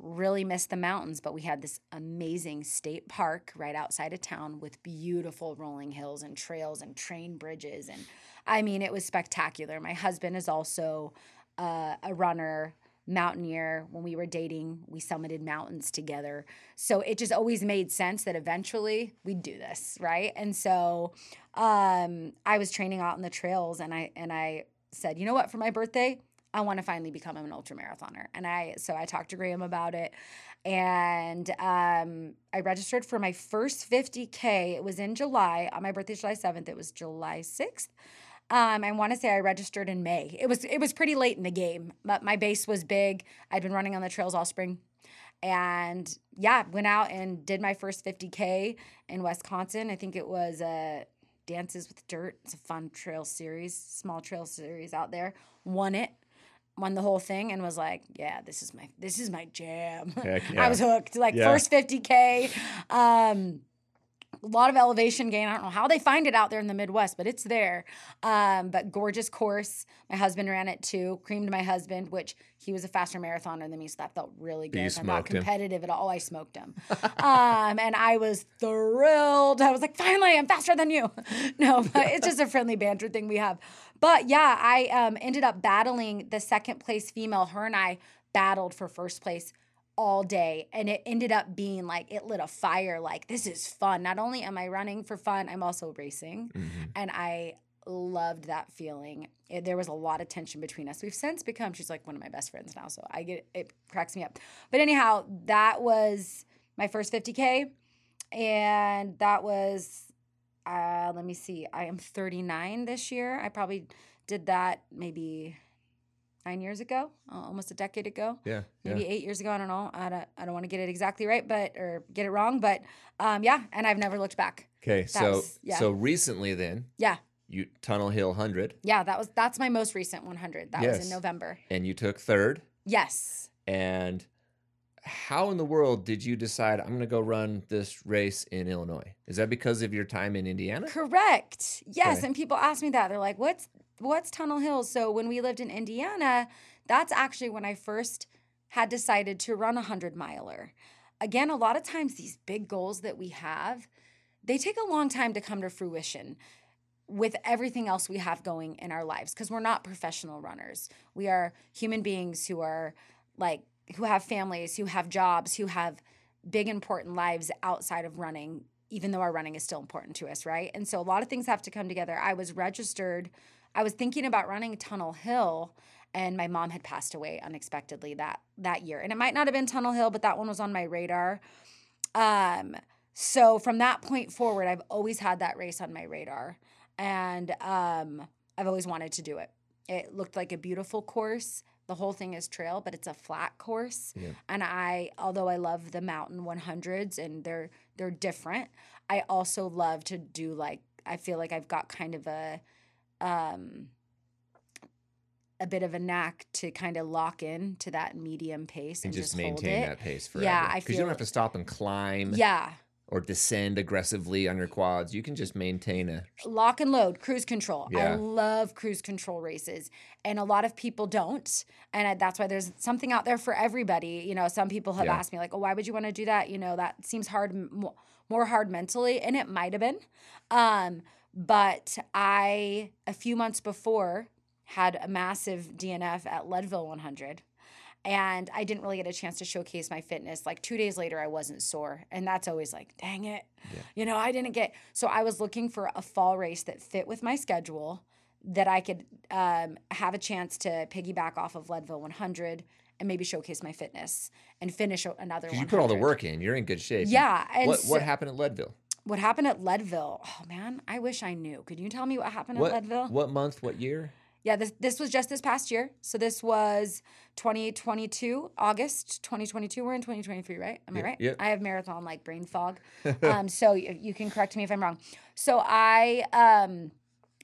S2: really missed the mountains, but we had this amazing state park right outside of town with beautiful rolling hills and trails and train bridges. And I mean, it was spectacular. My husband is also uh, a runner, mountaineer. When we were dating, we summited mountains together. So it just always made sense that eventually we'd do this, right? And so um, I was training out in the trails, and I and I said, you know what, for my birthday, I want to finally become an ultra marathoner. And I so I talked to Graham about it and um, I registered for my first 50K. It was in July. On my birthday, July 7th. It was July 6th. Um, I want to say I registered in May. It was it was pretty late in the game, but my base was big. I'd been running on the trails all spring. And yeah, went out and did my first 50K in Wisconsin. I think it was uh, Dances with Dirt. It's a fun trail series, small trail series out there. Won it won the whole thing and was like, yeah, this is my this is my jam.
S1: Heck [LAUGHS]
S2: I was hooked. Like
S1: Yeah.
S2: first 50k. Um a lot of elevation gain. I don't know how they find it out there in the Midwest, but it's there. Um, but gorgeous course. My husband ran it too. Creamed my husband, which he was a faster marathoner than me, so that felt really good.
S1: you
S2: I'm not
S1: smoked him.
S2: competitive at all. I smoked him, um, and I was thrilled. I was like, finally, I'm faster than you. [LAUGHS] no, but it's just a friendly banter thing we have. But yeah, I um, ended up battling the second place female. Her and I battled for first place all day and it ended up being like it lit a fire like this is fun. Not only am i running for fun i'm also racing
S1: Mhm.
S2: and i loved that feeling. It- there was a lot of tension between us. We've since become she's like one of my best friends now so i get it cracks me up. But anyhow that was my first 50k and that was uh let me see i am 39 this year. I probably did that maybe nine years ago uh, almost a decade ago
S1: Yeah.
S2: maybe
S1: yeah.
S2: eight years ago. I don't know. I don't, I don't want to get it exactly right, but or get it wrong, but um, yeah. And I've never looked back.
S1: Okay. So
S2: was- yeah.
S1: so recently then
S2: Yeah,
S1: you Tunnel Hill hundred
S2: yeah. That was that's my most recent 100. That was in November.
S1: and you took third.
S2: Yes.
S1: And how in the world did you decide I'm going to go run this race in Illinois? Is that because of your time in Indiana?
S2: Correct. Yes.
S1: Okay.
S2: And people ask me that. They're like, "What's what's Tunnel Hill?" So when we lived in Indiana, that's actually when I first had decided to run a hundred miler. Again, a lot of times these big goals that we have, they take a long time to come to fruition with everything else we have going in our lives because we're not professional runners. We are human beings who are like who have families, who have jobs, who have big important lives outside of running even though our running is still important to us, right? And so a lot of things have to come together. I was registered, I was thinking about running Tunnel Hill and my mom had passed away unexpectedly that that year. And it might not have been Tunnel Hill, but that one was on my radar. Um so from that point forward, I've always had that race on my radar and um I've always wanted to do it. It looked like a beautiful course. The whole thing is trail, but it's a flat course.
S1: Yeah.
S2: And I, although I love the mountain 100s and they're they're different, I also love to do like I feel like I've got kind of a um a bit of a knack to kind of lock in to that medium pace and,
S1: And just
S2: hold
S1: maintain that pace forever.
S2: Yeah, I
S1: because you don't have to stop and climb
S2: Yeah,
S1: or descend aggressively on your quads. You can just maintain a
S2: lock and load, cruise control. I love cruise control races, and a lot of people don't, and I, that's why there's something out there for everybody. You know, some people have
S1: Yeah.
S2: asked me like, "Oh, why would you want to do that?" You know, that seems hard, more hard mentally, and it might have been. Um, but I a few months before had a massive DNF at Leadville 100. And I didn't really get a chance to showcase my fitness. Like two days later, I wasn't sore. And that's always like, dang it.
S1: Yeah.
S2: You know, I didn't get. So I was looking for a fall race that fit with my schedule, that I could um, have a chance to piggyback off of Leadville 100 and maybe showcase my fitness and finish another. another
S1: 'cause
S2: one.
S1: you put all the work in. You're in good shape.
S2: Yeah.
S1: What
S2: so-
S1: what happened at Leadville?
S2: What happened at Leadville? Oh, man, I wish I knew. Could you tell me what happened
S1: What
S2: at Leadville?
S1: what month? What year?
S2: Yeah, this this was just this past year. So this was 2022, August 2022. We're in 2023, right? Am I right?
S1: yep.
S2: I have marathon like brain fog. [LAUGHS] um, so you, you can correct me if I'm wrong. So I um,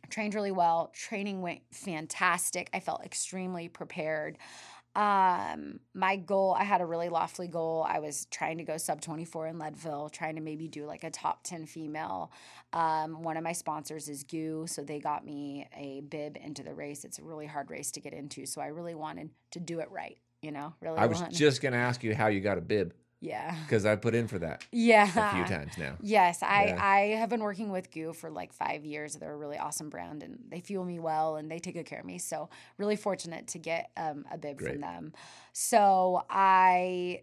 S2: trained really well. Training went fantastic. I felt extremely prepared. Um, my goal, I had a really lofty goal. I was trying to go sub 24 in Leadville, trying to maybe do like a top 10 female. Um, one of my sponsors is GU, so they got me a bib into the race. It's a really hard race to get into, so I really wanted to do it right. You know, really.
S1: I was just gonna ask you how you got a bib
S2: yeah,
S1: because I put in for that
S2: yeah,
S1: a few times now.
S2: Yes, I
S1: Yeah.
S2: I have been working with GU for like five years. They're a really awesome brand, and they fuel me well, and they take good care of me. So really fortunate to get um, a bib
S1: Great.
S2: from them. So I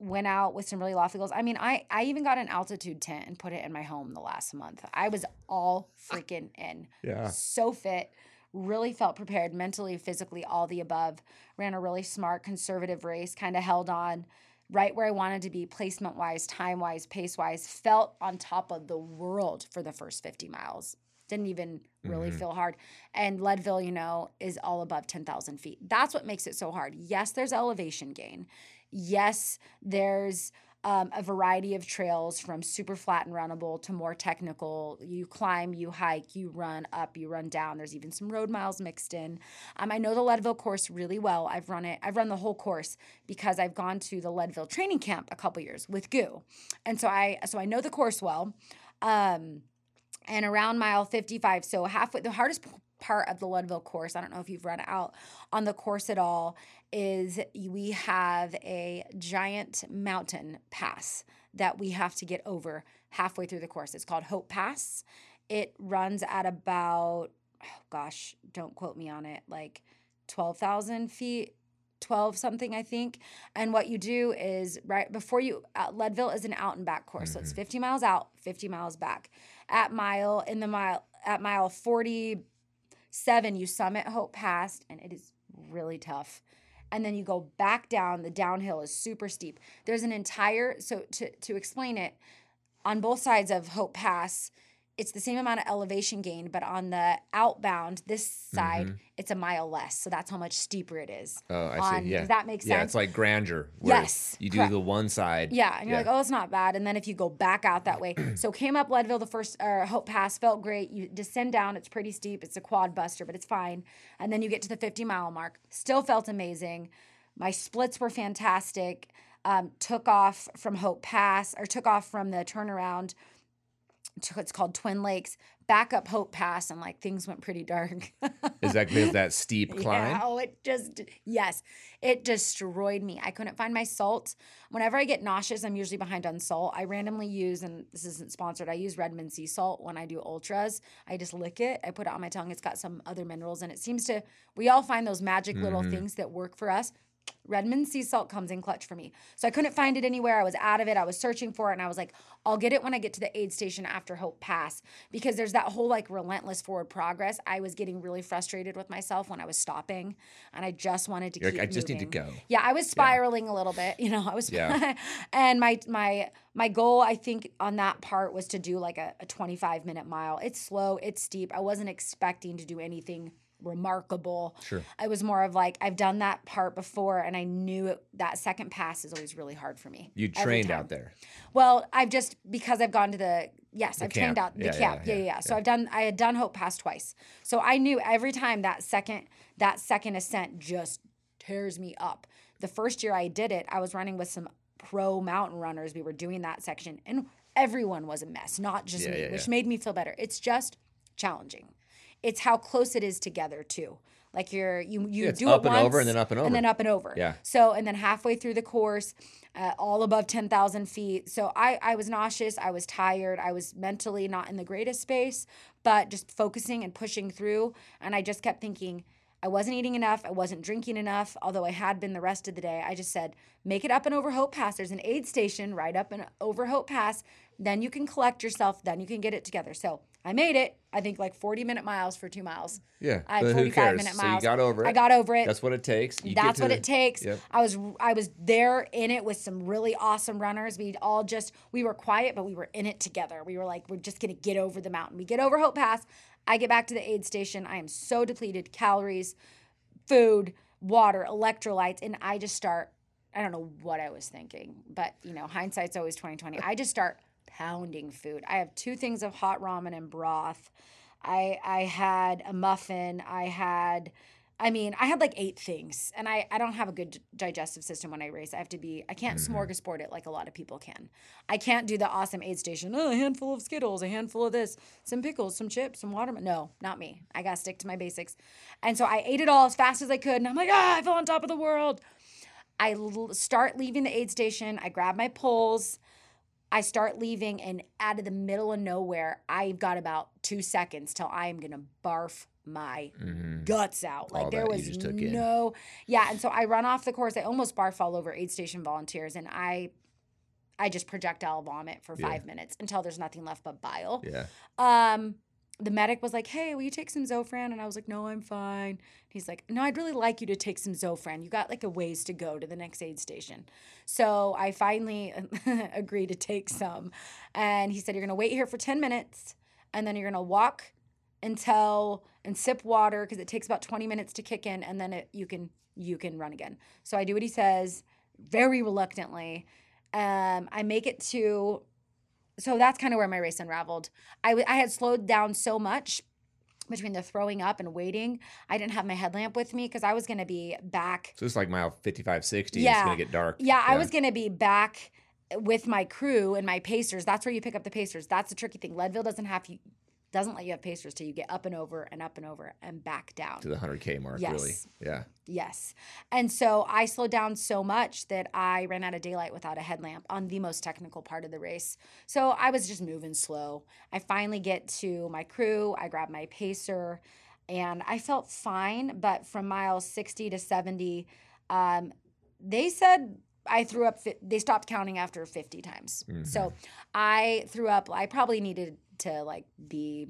S2: went out with some really lofty goals. I mean, I I even got an altitude tent and put it in my home the last month. I was all freaking in
S1: Yeah.
S2: so fit, really felt prepared mentally, physically, all the above. Ran a really smart, conservative race, kind of held on right where I wanted to be, placement wise, time wise, pace wise. Felt on top of the world for the first 50 miles. Didn't even really
S1: Mhm.
S2: feel hard. And Leadville, you know, is all above 10,000 feet. That's what makes it so hard. Yes, there's elevation gain. Yes, there's um, a variety of trails from super flat and runnable to more technical. You climb, you hike, you run up, you run down. There's even some road miles mixed in. Um, I know the Leadville course really well. I've run it. I've run the whole course because I've gone to the Leadville training camp a couple years with GU, and so I so I know the course well. Um, and around mile 55, so halfway, the hardest part of the Leadville course, I don't know if you've run out on the course at all, is we have a giant mountain pass that we have to get over halfway through the course. It's called Hope Pass. It runs at about, oh gosh, don't quote me on it, like 12,000 feet 12 something i think and what you do is right before you uh, leadville is an out and back course so it's 50 miles out 50 miles back at mile in the mile at mile 47 you summit hope pass and it is really tough. And then you go back down the downhill is super steep. There's an entire so to to explain it on both sides of hope pass it's the same amount of elevation gain but on the outbound this side it's a mile less so that's how much steeper it is
S1: Oh, I
S2: on-
S1: see. Yeah.
S2: does that make sense?
S1: Yeah, it's like grandeur.
S2: Yes,
S1: You do
S2: correct.
S1: the one side.
S2: Yeah, and you're
S1: Yeah.
S2: like, oh, it's not bad. And then if you go back out that way, [CLEARS THROAT] so came up Leadville the first or Hope Pass felt great. You descend down, it's pretty steep. It's a quad buster, but it's fine. And then you get to the 50 mile mark, still felt amazing. My splits were fantastic. Um, took off from Hope Pass or took off from the turnaround. It's called Twin Lakes. Back up Hope Pass, and like things went pretty dark. [LAUGHS]
S1: Is that because that steep climb?
S2: Yeah, oh, it just yes, it destroyed me. I couldn't find my salt. Whenever I get nauseous, I'm usually behind on salt. I randomly use, and this isn't sponsored. I use Redmond sea salt when I do ultras. I just lick it. I put it on my tongue. It's got some other minerals, and it seems to. We all find those magic little mm-hmm. things that work for us. Redmond sea salt comes in clutch for me. So I couldn't find it anywhere. I was out of it. I was searching for it and I was like, I'll get it when I get to the aid station after Hope Pass because there's that whole like relentless forward progress. I was getting really frustrated with myself when I was stopping and I just wanted to
S1: You're
S2: keep
S1: like, I just need to go.
S2: Yeah, I was spiraling a little bit. [LAUGHS] You know, I was
S1: Yeah. [LAUGHS]
S2: and my my my goal I think on that part was to do like a, a 25 minute mile. It's slow, it's steep. I wasn't expecting to do anything remarkable.
S1: Sure.
S2: I was more of like I've done that part before, and I knew it, that second pass is always really hard for me.
S1: You trained out there.
S2: Well, I've just because I've gone to the yes, I've trained out the
S1: Yeah,
S2: camp. Yeah yeah,
S1: yeah,
S2: yeah, So I've done I had done Hope Pass twice. So I knew every time that second that second ascent just tears me up. The first year I did it, I was running with some pro mountain runners. We were doing that section and everyone was a mess, not just me, which made me feel better. It's just challenging. It's how close it is together too. Like you're you you
S1: Yeah,
S2: do
S1: up
S2: it
S1: and
S2: once
S1: over and then up and over
S2: and then up and over.
S1: Yeah.
S2: So and then halfway through the course, uh, all above ten thousand feet. So I I was nauseous. I was tired. I was mentally not in the greatest space, but just focusing and pushing through. And I just kept thinking. I wasn't eating enough. I wasn't drinking enough, although I had been the rest of the day. I just said, make it up and over Hope Pass. There's an aid station right up and over Hope Pass. Then you can collect yourself. Then you can get it together. So I made it. I think like 40 minute miles for two miles.
S1: Yeah.
S2: I had
S1: who
S2: 45
S1: cares?
S2: minute
S1: So you got over it.
S2: I got over it.
S1: That's what it takes. You get
S2: That's what it takes.
S1: Yep.
S2: I was I was there in it with some really awesome runners. We all just we were quiet, but we were in it together. We were like, we're just gonna get over the mountain. We get over Hope Pass. I get back to the aid station. I am so depleted, calories, food, water, electrolytes, and I just start. I don't know what I was thinking, but you know, hindsight's always twenty twenty. I just start pounding food. I have two things of hot ramen and broth. I I had a muffin. I had I mean, I had like eight things, and I, I don't have a good digestive system when I race. I have to be, I can't smorgasbord it like a lot of people can. I can't do the awesome aid station, oh, a handful of Skittles, a handful of this, some pickles, some chips, some watermelon. No, not me. I got to stick to my basics. And so I ate it all as fast as I could, and I'm like, ah, I feel on top of the world. I l- start leaving the aid station. I grab my poles. I start leaving, and out of the middle of nowhere, I've got about two seconds till I am gonna barf my guts out. Like
S1: All
S2: there was
S1: just took in.
S2: no, yeah. And so I run off the course. I almost barf all over aid station volunteers, and I, I just projectile vomit for
S1: Yeah.
S2: five minutes until there's nothing left but bile.
S1: Yeah.
S2: Um, the medic was like, "Hey, will you take some Zofran?" And I was like, "No, I'm fine." He's like, "No, I'd really like you to take some Zofran. You got like a ways to go to the next aid station." So I finally [LAUGHS] agreed to take some, and he said, "You're gonna wait here for ten minutes, and then you're gonna walk until and sip water because it takes about 20 minutes to kick in, and then it, you can you can run again." So I do what he says, very reluctantly. Um, I make it to so that's kind of where my race unraveled. I, w- I had slowed down so much between the throwing up and waiting. I didn't have my headlamp with me because I was going to be back.
S1: So it's like mile 55, 60. It's
S2: Yeah.
S1: going to get dark.
S2: Yeah, I was going to be back with my crew and my pacers, that's where you pick up the pacers. That's the tricky thing. Leadville doesn't have you doesn't let you have pacers till you get up and over and up and over and back down.
S1: To the 100K mark,
S2: Yes.
S1: really. Yeah.
S2: Yes. And so I slowed down so much that I ran out of daylight without a headlamp on the most technical part of the race. So I was just moving slow. I finally get to my crew, I grab my pacer, and I felt fine. But from miles 60 to 70, um, they said I threw up, they stopped counting after 50 times. So I threw up, I probably needed to like be,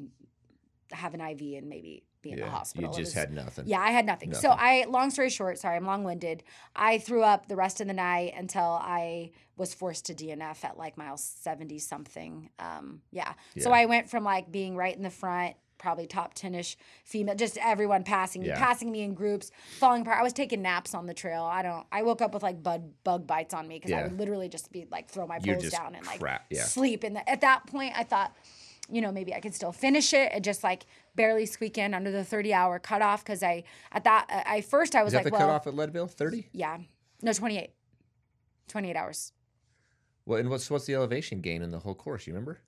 S2: have an IV and maybe be in the hospital.
S1: You just
S2: was-
S1: had nothing.
S2: yeah, I had nothing. So I, long story short, sorry, I'm long winded. I threw up the rest of the night until I was forced to DNF at like mile 70 something. Um, yeah. So I went from like being right in the front, probably top 10 ish female, just everyone passing me,
S1: Yeah.
S2: passing me in groups, falling apart. I was taking naps on the trail. I don't, I woke up with like bug, bug bites on me because I would literally just be like, throw my
S1: You're
S2: poles down and like
S1: crap, yeah.
S2: sleep. And at that point, I thought, you know, maybe I could still finish it and just like barely squeak in under the 30 hour cutoff. Cause I, at that, I first I was
S1: Is that
S2: like,
S1: the
S2: well,
S1: cutoff at Leadville? 30?
S2: yeah, no, 28, 28 hours.
S1: Well, and what's what's the elevation gain in the whole course? You remember?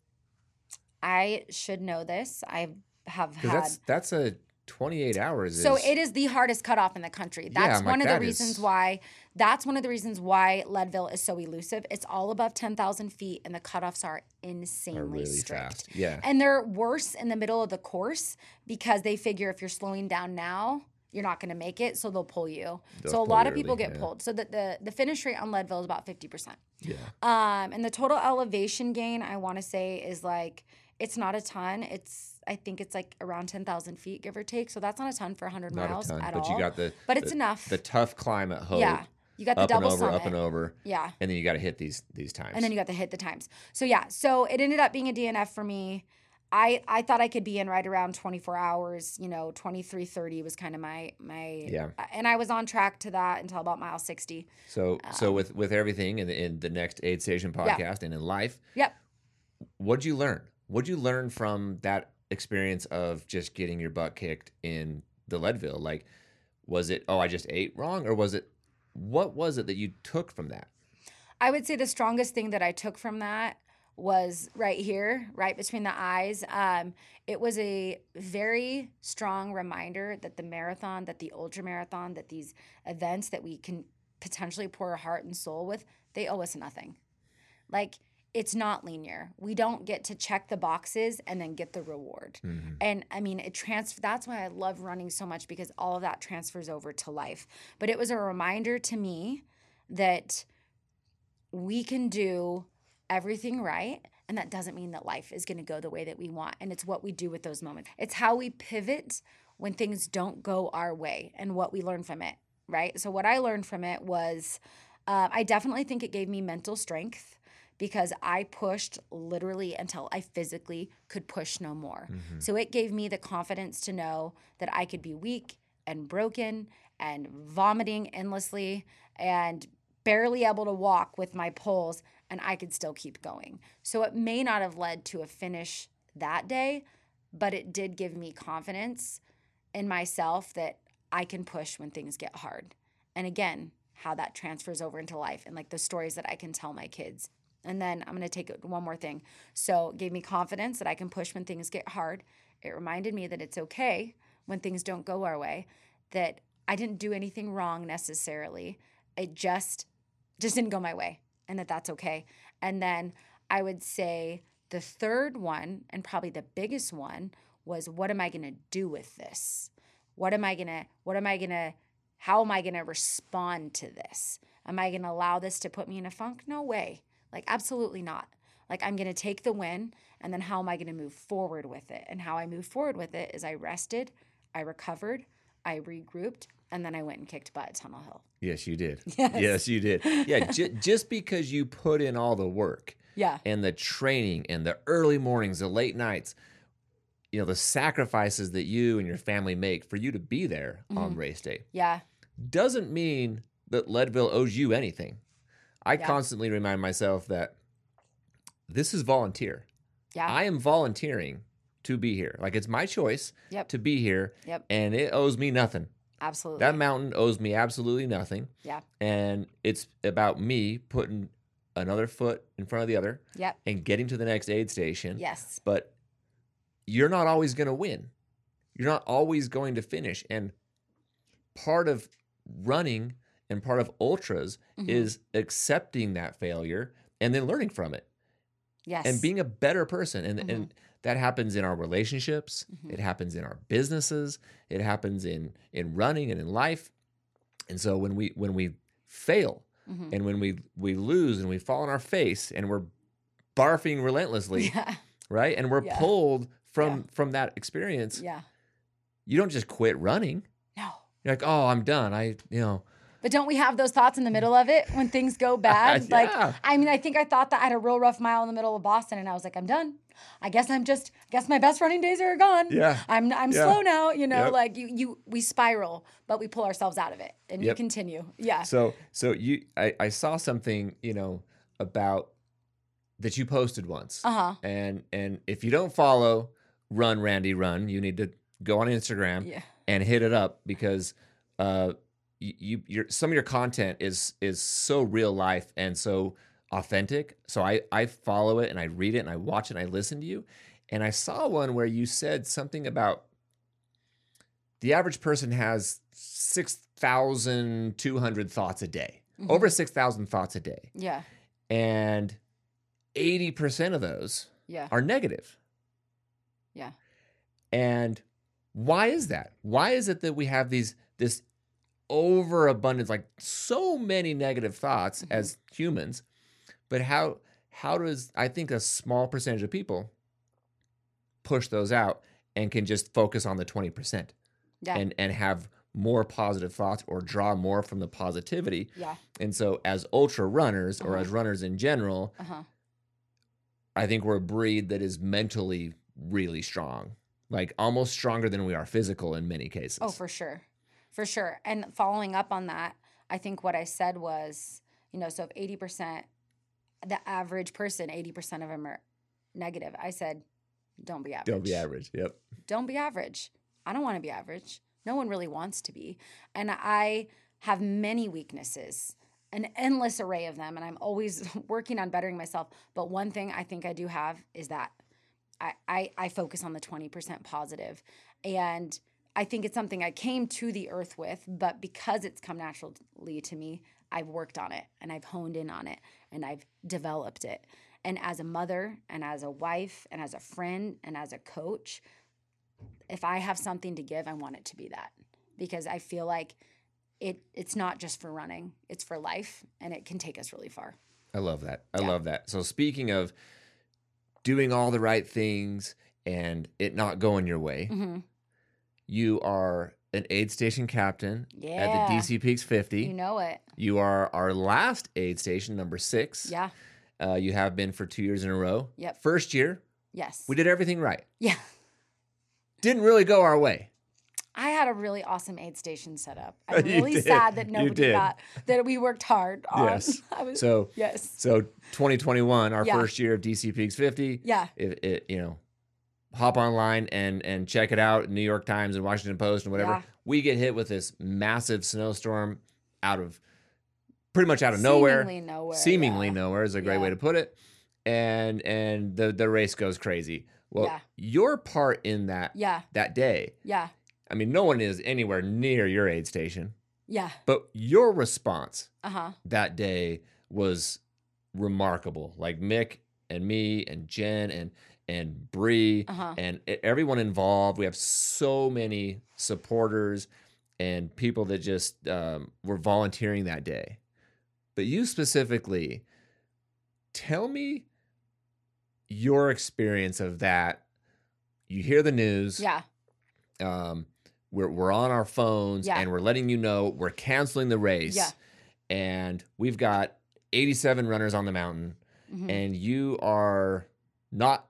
S2: I should know this. I have had.
S1: that's that's a 28 hours.
S2: So
S1: is-
S2: it is the hardest cutoff in the country. That's
S1: I'm
S2: one
S1: like,
S2: of the reasons
S1: is-
S2: why. That's one of the reasons why Leadville is so elusive. It's all above ten thousand feet, and the cutoffs are insanely
S1: are really
S2: strict.
S1: fast. Yeah.
S2: And they're worse in the middle of the course because they figure if you're slowing down now, you're not going to make it, so they'll pull you.
S1: They'll
S2: so a lot of people
S1: early,
S2: get
S1: yeah.
S2: pulled. So that the the finish rate on Leadville is about fifty percent.
S1: yeah.
S2: Um, and the total elevation gain, I want to say, is like it's not a ton. It's I think it's like around ten thousand feet, give or take. So that's not a ton for hundred
S1: Not
S2: miles
S1: a ton,
S2: at
S1: but
S2: all.
S1: you got the
S2: but it's
S1: the,
S2: enough.
S1: the tough climb at Hope.
S2: yeah, you got the
S1: up and
S2: double
S1: over,
S2: summit.
S1: up and over,
S2: Yeah,
S1: and then you got to hit these these times.
S2: and then you got to hit the times. So yeah, so it ended up being a DNF for me. I I thought I could be in right around 24 hours. You know, 23:30 was kind of my my
S1: Yeah.
S2: And I was on track to that until about mile 60.
S1: so so with with everything in, in the next aid station
S2: Um, Yeah.
S1: podcast and in life,
S2: Yep.
S1: what'd you learn? What'd you learn from that experience of just getting your butt kicked in the Leadville? Like, was it oh I just ate wrong, or was it what was it that you took from that?
S2: I would say the strongest thing that I took from that was right here, right between the eyes. Um, it was a very strong reminder that the marathon, that the ultra marathon, that these events that we can potentially pour our heart and soul with, they owe us nothing. Like it's not linear. We don't get to check the boxes and then get the reward.
S1: Mm-hmm.
S2: And I mean, it trans. That's why I love running so much because all of that transfers over to life. But it was a reminder to me that we can do everything right. And that doesn't mean that life is going to go the way that we want. And it's what we do with those moments. It's how we pivot when things don't go our way and what we learn from it, right? So, what I learned from it was uh, I definitely think it gave me mental strength because I pushed literally until I physically could push no more. Mm-hmm. So, it gave me the confidence to know that I could be weak and broken and vomiting endlessly and barely able to walk with my poles and I could still keep going. So it may not have led to a finish that day, but it did give me confidence in myself that I can push when things get hard. And again, how that transfers over into life and like the stories that I can tell my kids. And then I'm going to take it one more thing. So it gave me confidence that I can push when things get hard. It reminded me that it's okay when things don't go our way, that I didn't do anything wrong necessarily. It just just didn't go my way and that that's okay. And then I would say the third one and probably the biggest one was what am I going to do with this? What am I going to what am I going to how am I going to respond to this? Am I going to allow this to put me in a funk? No way. Like absolutely not. Like I'm going to take the win and then how am I going to move forward with it? And how I move forward with it is I rested, I recovered, I regrouped, and then I went and kicked butt at Tunnel Hill.
S1: Yes, you did. [LAUGHS]
S2: Yes.
S1: Yes, you did. Yeah, [LAUGHS] j- just because you put in all the work
S2: Yeah.
S1: and the training and the early mornings, the late nights, you know, the sacrifices that you and your family make for you to be there on
S2: Mm-hmm.
S1: race day
S2: Yeah.
S1: doesn't mean that Leadville owes you anything. I
S2: Yeah.
S1: constantly remind myself that this is volunteer.
S2: Yeah.
S1: I am volunteering to be here. Like it's my choice
S2: Yep.
S1: to be here
S2: Yep.
S1: and it owes me nothing.
S2: Absolutely.
S1: That mountain owes me absolutely nothing.
S2: yeah.
S1: And it's about me putting another foot in front of the other
S2: Yep.
S1: and getting to the next aid station.
S2: Yes.
S1: But you're not always going to win. You're not always going to finish. And part of running and part of ultras
S2: Mhm.
S1: is accepting that failure and then learning from it
S2: yes.
S1: and being a better person. And,
S2: Mhm.
S1: and that happens in our relationships.
S2: Mhm.
S1: It happens in our businesses. It happens in in running and in life. And so when we when we fail
S2: Mhm.
S1: and when we we lose and we fall on our face and we're barfing [LAUGHS] relentlessly,
S2: yeah.
S1: right? And we're
S2: Yeah.
S1: pulled from
S2: Yeah.
S1: from that experience.
S2: Yeah.
S1: You don't just quit running.
S2: No.
S1: You're like, "Oh, I'm done." I, you know,
S2: But don't we have those thoughts in the middle of it when things go [LAUGHS] bad? Like, I mean, I think I thought that I had a real rough mile in the middle of Boston, and I was like, I'm done. I guess I'm just. I guess my best running days are gone.
S1: Yeah.
S2: I'm. I'm
S1: Yeah.
S2: slow now. You know,
S1: Yep.
S2: like you. You. We spiral, but we pull ourselves out of it, and you
S1: Yep.
S2: continue. Yeah.
S1: So so you I, I saw something, you know, about that you posted once.
S2: Uh huh.
S1: And and if you don't follow Run Rhandi Run, you need to go on Instagram
S2: Yeah.
S1: and hit it up because uh you, you your some of your content is is so real life and so authentic. So I I follow it and I read it and I watch it and I listen to you. And I saw one where you said something about the average person has 6,200 thoughts a day.
S2: Mhm.
S1: Over 6,000 thoughts a day.
S2: Yeah.
S1: And 80% of those
S2: Yeah.
S1: are negative.
S2: Yeah.
S1: And why is that? Why is it that we have these this overabundance, like so many negative thoughts
S2: Mhm.
S1: as humans? But how how does I think a small percentage of people push those out and can just focus on the 20%
S2: Yeah.
S1: and and have more positive thoughts or draw more from the positivity.
S2: yeah.
S1: And so as ultra runners or
S2: Uh-huh.
S1: as runners in general,
S2: Uh huh.
S1: I think we're a breed that is mentally really strong, like almost stronger than we are physical in many cases.
S2: Oh, for sure. For sure. And following up on that, I think what I said was, you know, so if 80%, the average person, 80% of them are negative. I said, don't be average.
S1: Don't be average. Yep.
S2: Don't be average. I don't want to be average. No one really wants to be. And I have many weaknesses, an endless array of them. And I'm always [LAUGHS] working on bettering myself. But one thing I think I do have is that I, I, I focus on the 20% positive. And I think it's something I came to the earth with, but because it's come naturally to me, I've worked on it and I've honed in on it and I've developed it. And as a mother and as a wife and as a friend and as a coach, if I have something to give, I want it to be that because I feel like it it's not just for running, it's for life and it can take us really far.
S1: I love that. I
S2: Yeah.
S1: love that. So speaking of doing all the right things and it not going your way,
S2: hmm
S1: you are an aid station captain
S2: Yeah.
S1: at the DC Peaks 50.
S2: You know it.
S1: you are our last aid station, number six.
S2: Yeah.
S1: Uh, you have been for two years in a row.
S2: Yep.
S1: First year,
S2: Yes.
S1: we did everything right.
S2: yeah.
S1: Didn't really go our way.
S2: I had a really awesome aid station set up. [LAUGHS] I'm really
S1: did.
S2: sad that nobody got that we worked hard on.
S1: Yes. [LAUGHS]
S2: Was,
S1: So
S2: yes.
S1: So 2021, our
S2: Yeah.
S1: first year of DC Peaks 50.
S2: Yeah.
S1: It, it, you know, hop online and and check it out. New York Times and Washington Post and whatever.
S2: Yeah.
S1: We get hit with this massive snowstorm out of pretty much out of nowhere.
S2: Seemingly nowhere.
S1: Seemingly
S2: yeah.
S1: nowhere is a great
S2: Yeah.
S1: way to put it. And and the the race goes crazy. Well, your part in that
S2: Yeah.
S1: that day.
S2: Yeah.
S1: I mean, no one is anywhere near your aid station,
S2: Yeah.
S1: but your response
S2: Uh huh.
S1: that day was remarkable. Like Mick and me and Jen and and Bree
S2: Uh huh.
S1: and everyone involved. We have so many supporters and people that just um, were volunteering that day. But you specifically, tell me your experience of that. You hear the news.
S2: Yeah.
S1: Um, we're we're on our phones
S2: Yeah.
S1: and we're letting you know we're canceling the race.
S2: Yeah.
S1: And we've got 87 runners on the mountain,
S2: Mhm.
S1: and you are not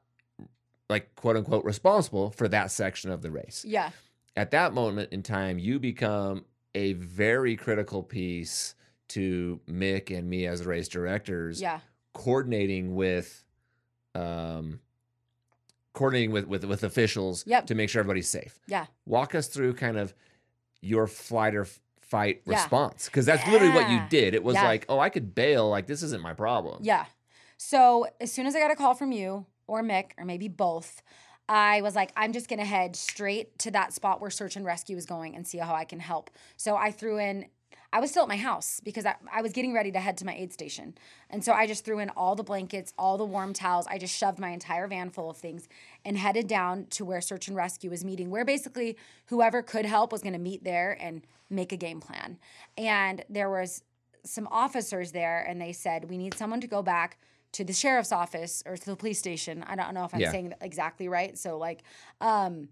S1: like quote unquote responsible for that section of the race.
S2: Yeah.
S1: At that moment in time, you become a very critical piece to Mick and me as race directors,
S2: Yeah.
S1: coordinating with um coordinating with with, with officials
S2: Yep.
S1: to make sure everybody's safe
S2: Yeah.
S1: walk us through kind of your flight or fight
S2: Yeah.
S1: response because that's literally what you did. It was
S2: Yeah.
S1: like, oh, I could bail. Like this isn't my problem.
S2: Yeah. So as soon as I got a call from you or Mick or maybe both, I was like, I'm just gonna head straight to that spot where search and rescue is going and see how I can help. So I threw in. I was still at my house because I, I was getting ready to head to my aid station. And so I just threw in all the blankets, all the warm towels. I just shoved my entire van full of things and headed down to where search and rescue was meeting, where basically whoever could help was to meet there and make a game plan. And there was some officers there and they said, We need someone to go back to the sheriff's office or to the police station. I don't know if I'm
S1: Yeah.
S2: saying that exactly right. So, like, um,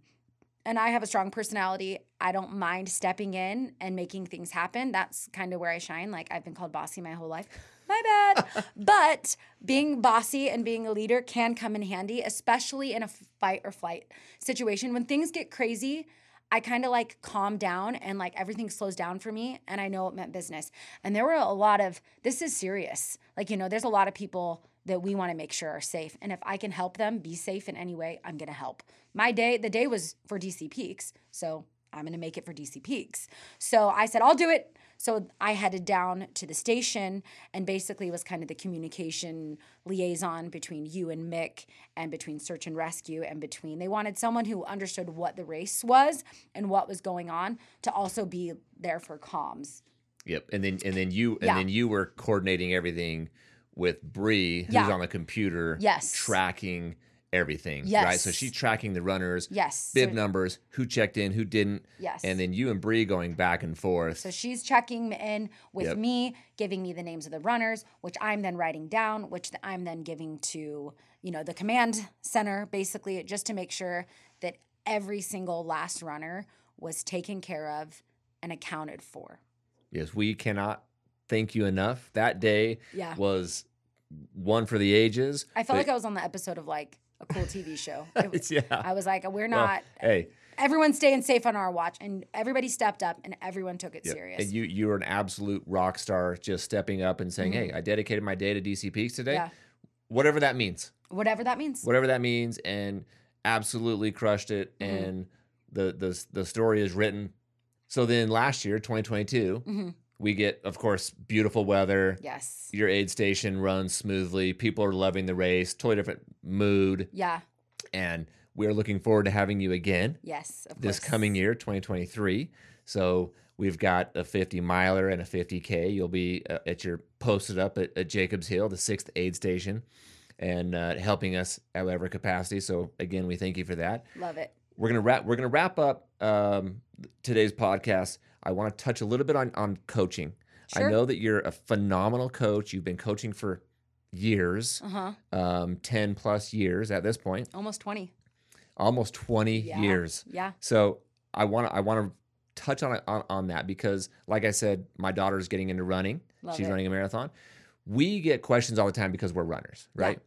S2: and I have a strong personality. I don't mind stepping in and making things happen. That's kind of where I shine. Like, I've been called bossy my whole life. My bad. [LAUGHS] but being bossy and being a leader can come in handy, especially in a fight or flight situation. When things get crazy, I kind of like calm down and like everything slows down for me and I know it meant business. And there were a lot of this is serious. Like, you know, there's a lot of people that we want to make sure are safe. And if I can help them be safe in any way, I'm going to help. My day, the day was for DC Peaks. So I'm going to make it for DC Peaks. So I said, I'll do it. So I headed down to the station and basically was kind of the communication liaison between you and Mick and between search and rescue and between they wanted someone who understood what the race was and what was going on to also be there for comms.
S1: Yep. And then and then you and
S2: Yeah.
S1: then you were coordinating everything with Bree, who's
S2: Yeah.
S1: on the computer,
S2: Yes.
S1: tracking everything. Right. So she's tracking the runners,
S2: Yes.
S1: bib
S2: so,
S1: numbers, who checked in, who didn't.
S2: Yes.
S1: And then you and Bree going back and forth.
S2: So she's checking in with
S1: Yep.
S2: me, giving me the names of the runners, which I'm then writing down, which I'm then giving to, you know, the command center, basically, just to make sure that every single last runner was taken care of and accounted for.
S1: yes, we cannot thank you enough. That day
S2: Yeah.
S1: was one for the ages.
S2: I felt like I was on the episode of like a cool TV show. [LAUGHS] It was-
S1: yeah.
S2: I was like, we're
S1: Well,
S2: not,
S1: hey,
S2: everyone's staying safe on our watch. And everybody stepped up and everyone took it
S1: Yep.
S2: serious.
S1: And you you were an absolute rock star, just stepping up and saying, "Hey, I dedicated my day to DC Peaks today,
S2: Mm-hmm. yeah.
S1: whatever that means,
S2: Whatever that means.
S1: whatever that means," and absolutely crushed it.
S2: Mhm.
S1: And the the the story is written. So then last year, 2022,
S2: Mhm.
S1: We get, of course, beautiful weather.
S2: Yes.
S1: Your aid station runs smoothly. People are loving the race. Totally different mood,
S2: Yeah.
S1: and we're looking forward to having you again.
S2: Yes. Of course.
S1: this
S2: course.
S1: coming year, 2023. So we've got a 50 miler and a 50K. You'll be uh, at your posted up at, at Jacobs Hill, the sixth aid station, and uh, helping us at whatever capacity. So again, we thank you for that.
S2: Love it.
S1: We're gonna wrap. We're gonna wrap up um, today's podcast. I want to touch a little bit on on coaching.
S2: Sure.
S1: I know that you're a phenomenal coach. You've been coaching for years,
S2: Uh huh.
S1: um, 10 plus years at this point,
S2: Almost 20.
S1: almost 20
S2: Yeah.
S1: years.
S2: Yeah.
S1: So I want to I want to touch on, on on that because, like I said, my daughter's getting into running.
S2: Love
S1: She's
S2: it.
S1: running a marathon. We get questions all the time because we're runners,
S2: Yeah.
S1: right?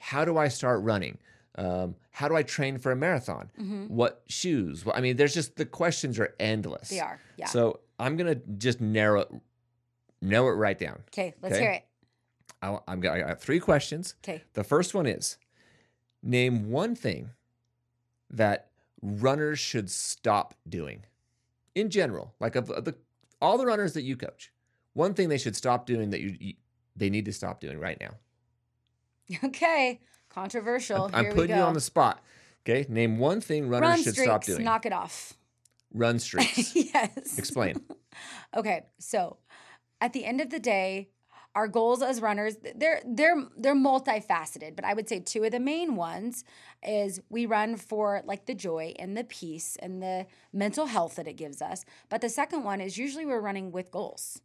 S1: How do I start running? Um, how do I train for a marathon?
S2: hmm
S1: What shoes? Well, I mean, there's just the questions are endless.
S2: They are. Yeah.
S1: So I'm gonna just narrow it, narrow it right down.
S2: okay. Let's
S1: okay.
S2: hear it.
S1: I, I'm got, I got three questions.
S2: Okay.
S1: The first one is name one thing that runners should stop doing in general, like of the all the runners that you coach. One thing they should stop doing that you, you they need to stop doing right now. [LAUGHS]
S2: Okay. Controversial.
S1: I'm, I'm putting you on the spot. Okay, name one thing runners
S2: Run
S1: should
S2: streaks.
S1: stop doing.
S2: Knock it off.
S1: Run [LAUGHS] streaks.
S2: yes.
S1: Explain. [LAUGHS]
S2: Okay. So, at the end of the day, our goals as runners they're they're they're multifaceted but i would say two of the main ones is we run for like the joy and the peace and the mental health that it gives us but the second one is usually we're running with goals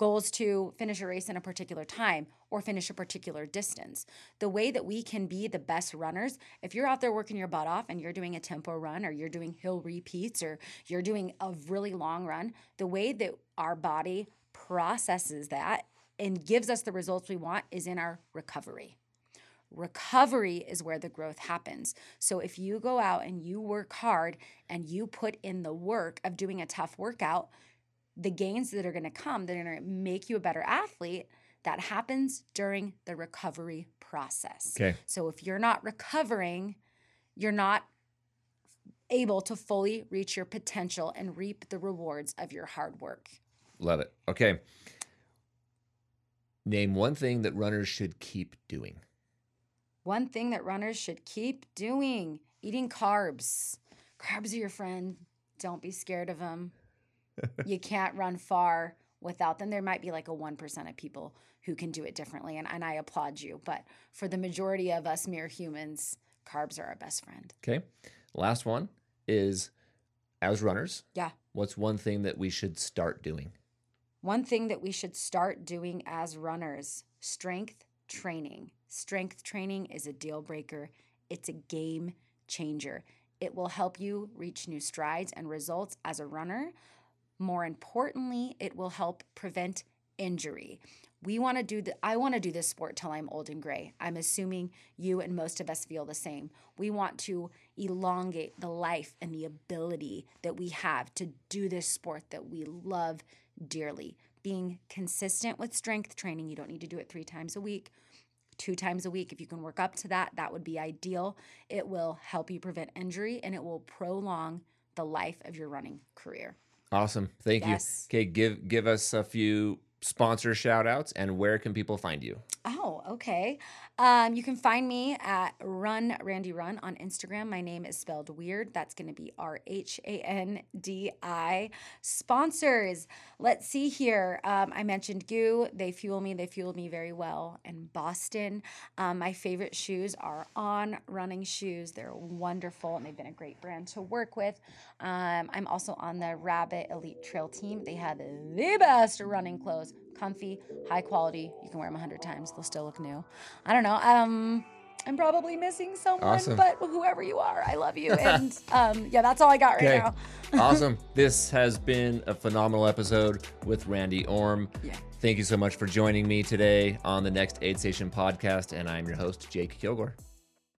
S2: goals to finish a race in a particular time or finish a particular distance. The way that we can be the best runners, if you're out there working your butt off and you're doing a tempo run or you're doing hill repeats or you're doing a really long run, the way that our body processes that and gives us the results we want is in our recovery. Recovery is where the growth happens. So if you go out and you work hard and you put in the work of doing a tough workout, the gains that are going to come that are going to make you a better athlete that happens during the recovery process.
S1: Okay.
S2: So if you're not recovering, you're not able to fully reach your potential and reap the rewards of your hard work.
S1: Love it. Okay. Name one thing that runners should keep doing.
S2: One thing that runners should keep doing eating carbs. Carbs are your friend. Don't be scared of them. You can't run far without them. There might be like a 1% of people who can do it differently, and, and I applaud you. But for the majority of us mere humans, carbs are our best friend.
S1: Okay. Last one is as runners,
S2: Yeah.
S1: what's one thing that we should start doing?
S2: One thing that we should start doing as runners strength training. Strength training is a deal breaker, it's a game changer. It will help you reach new strides and results as a runner. More importantly, it will help prevent injury. We want to do the I want to do this sport till I'm old and gray. I'm assuming you and most of us feel the same. We want to elongate the life and the ability that we have to do this sport that we love dearly. Being consistent with strength training, you don't need to do it 3 times a week. Two times a week, if you can work up to that, that would be ideal. It will help you prevent injury and it will prolong the life of your running career.
S1: Awesome. Thank
S2: Yes.
S1: you. Okay, give give us a few sponsor shout outs and where can people find you?
S2: Oh, okay. Um, you can find me at Run Rhandi Run on Instagram. My name is spelled weird. That's going to be R H A N D I. Sponsors. Let's see here. Um, I mentioned GU. They fuel me. They fuel me very well And Boston. Um, my favorite shoes are On Running Shoes. They're wonderful and they've been a great brand to work with. Um, I'm also on the Rabbit Elite Trail team. They have the best running clothes comfy, high quality. You can wear them a hundred times; they'll still look new. I don't know. Um, I'm probably missing someone,
S1: Awesome.
S2: but whoever you are, I love you. And [LAUGHS] um, yeah, that's all I got right
S1: Okay.
S2: now. [LAUGHS]
S1: awesome. This has been a phenomenal episode with Rhandi Orme.
S2: Yeah.
S1: Thank you so much for joining me today on the next Aid Station podcast. And I'm your host, Jake Kilgore.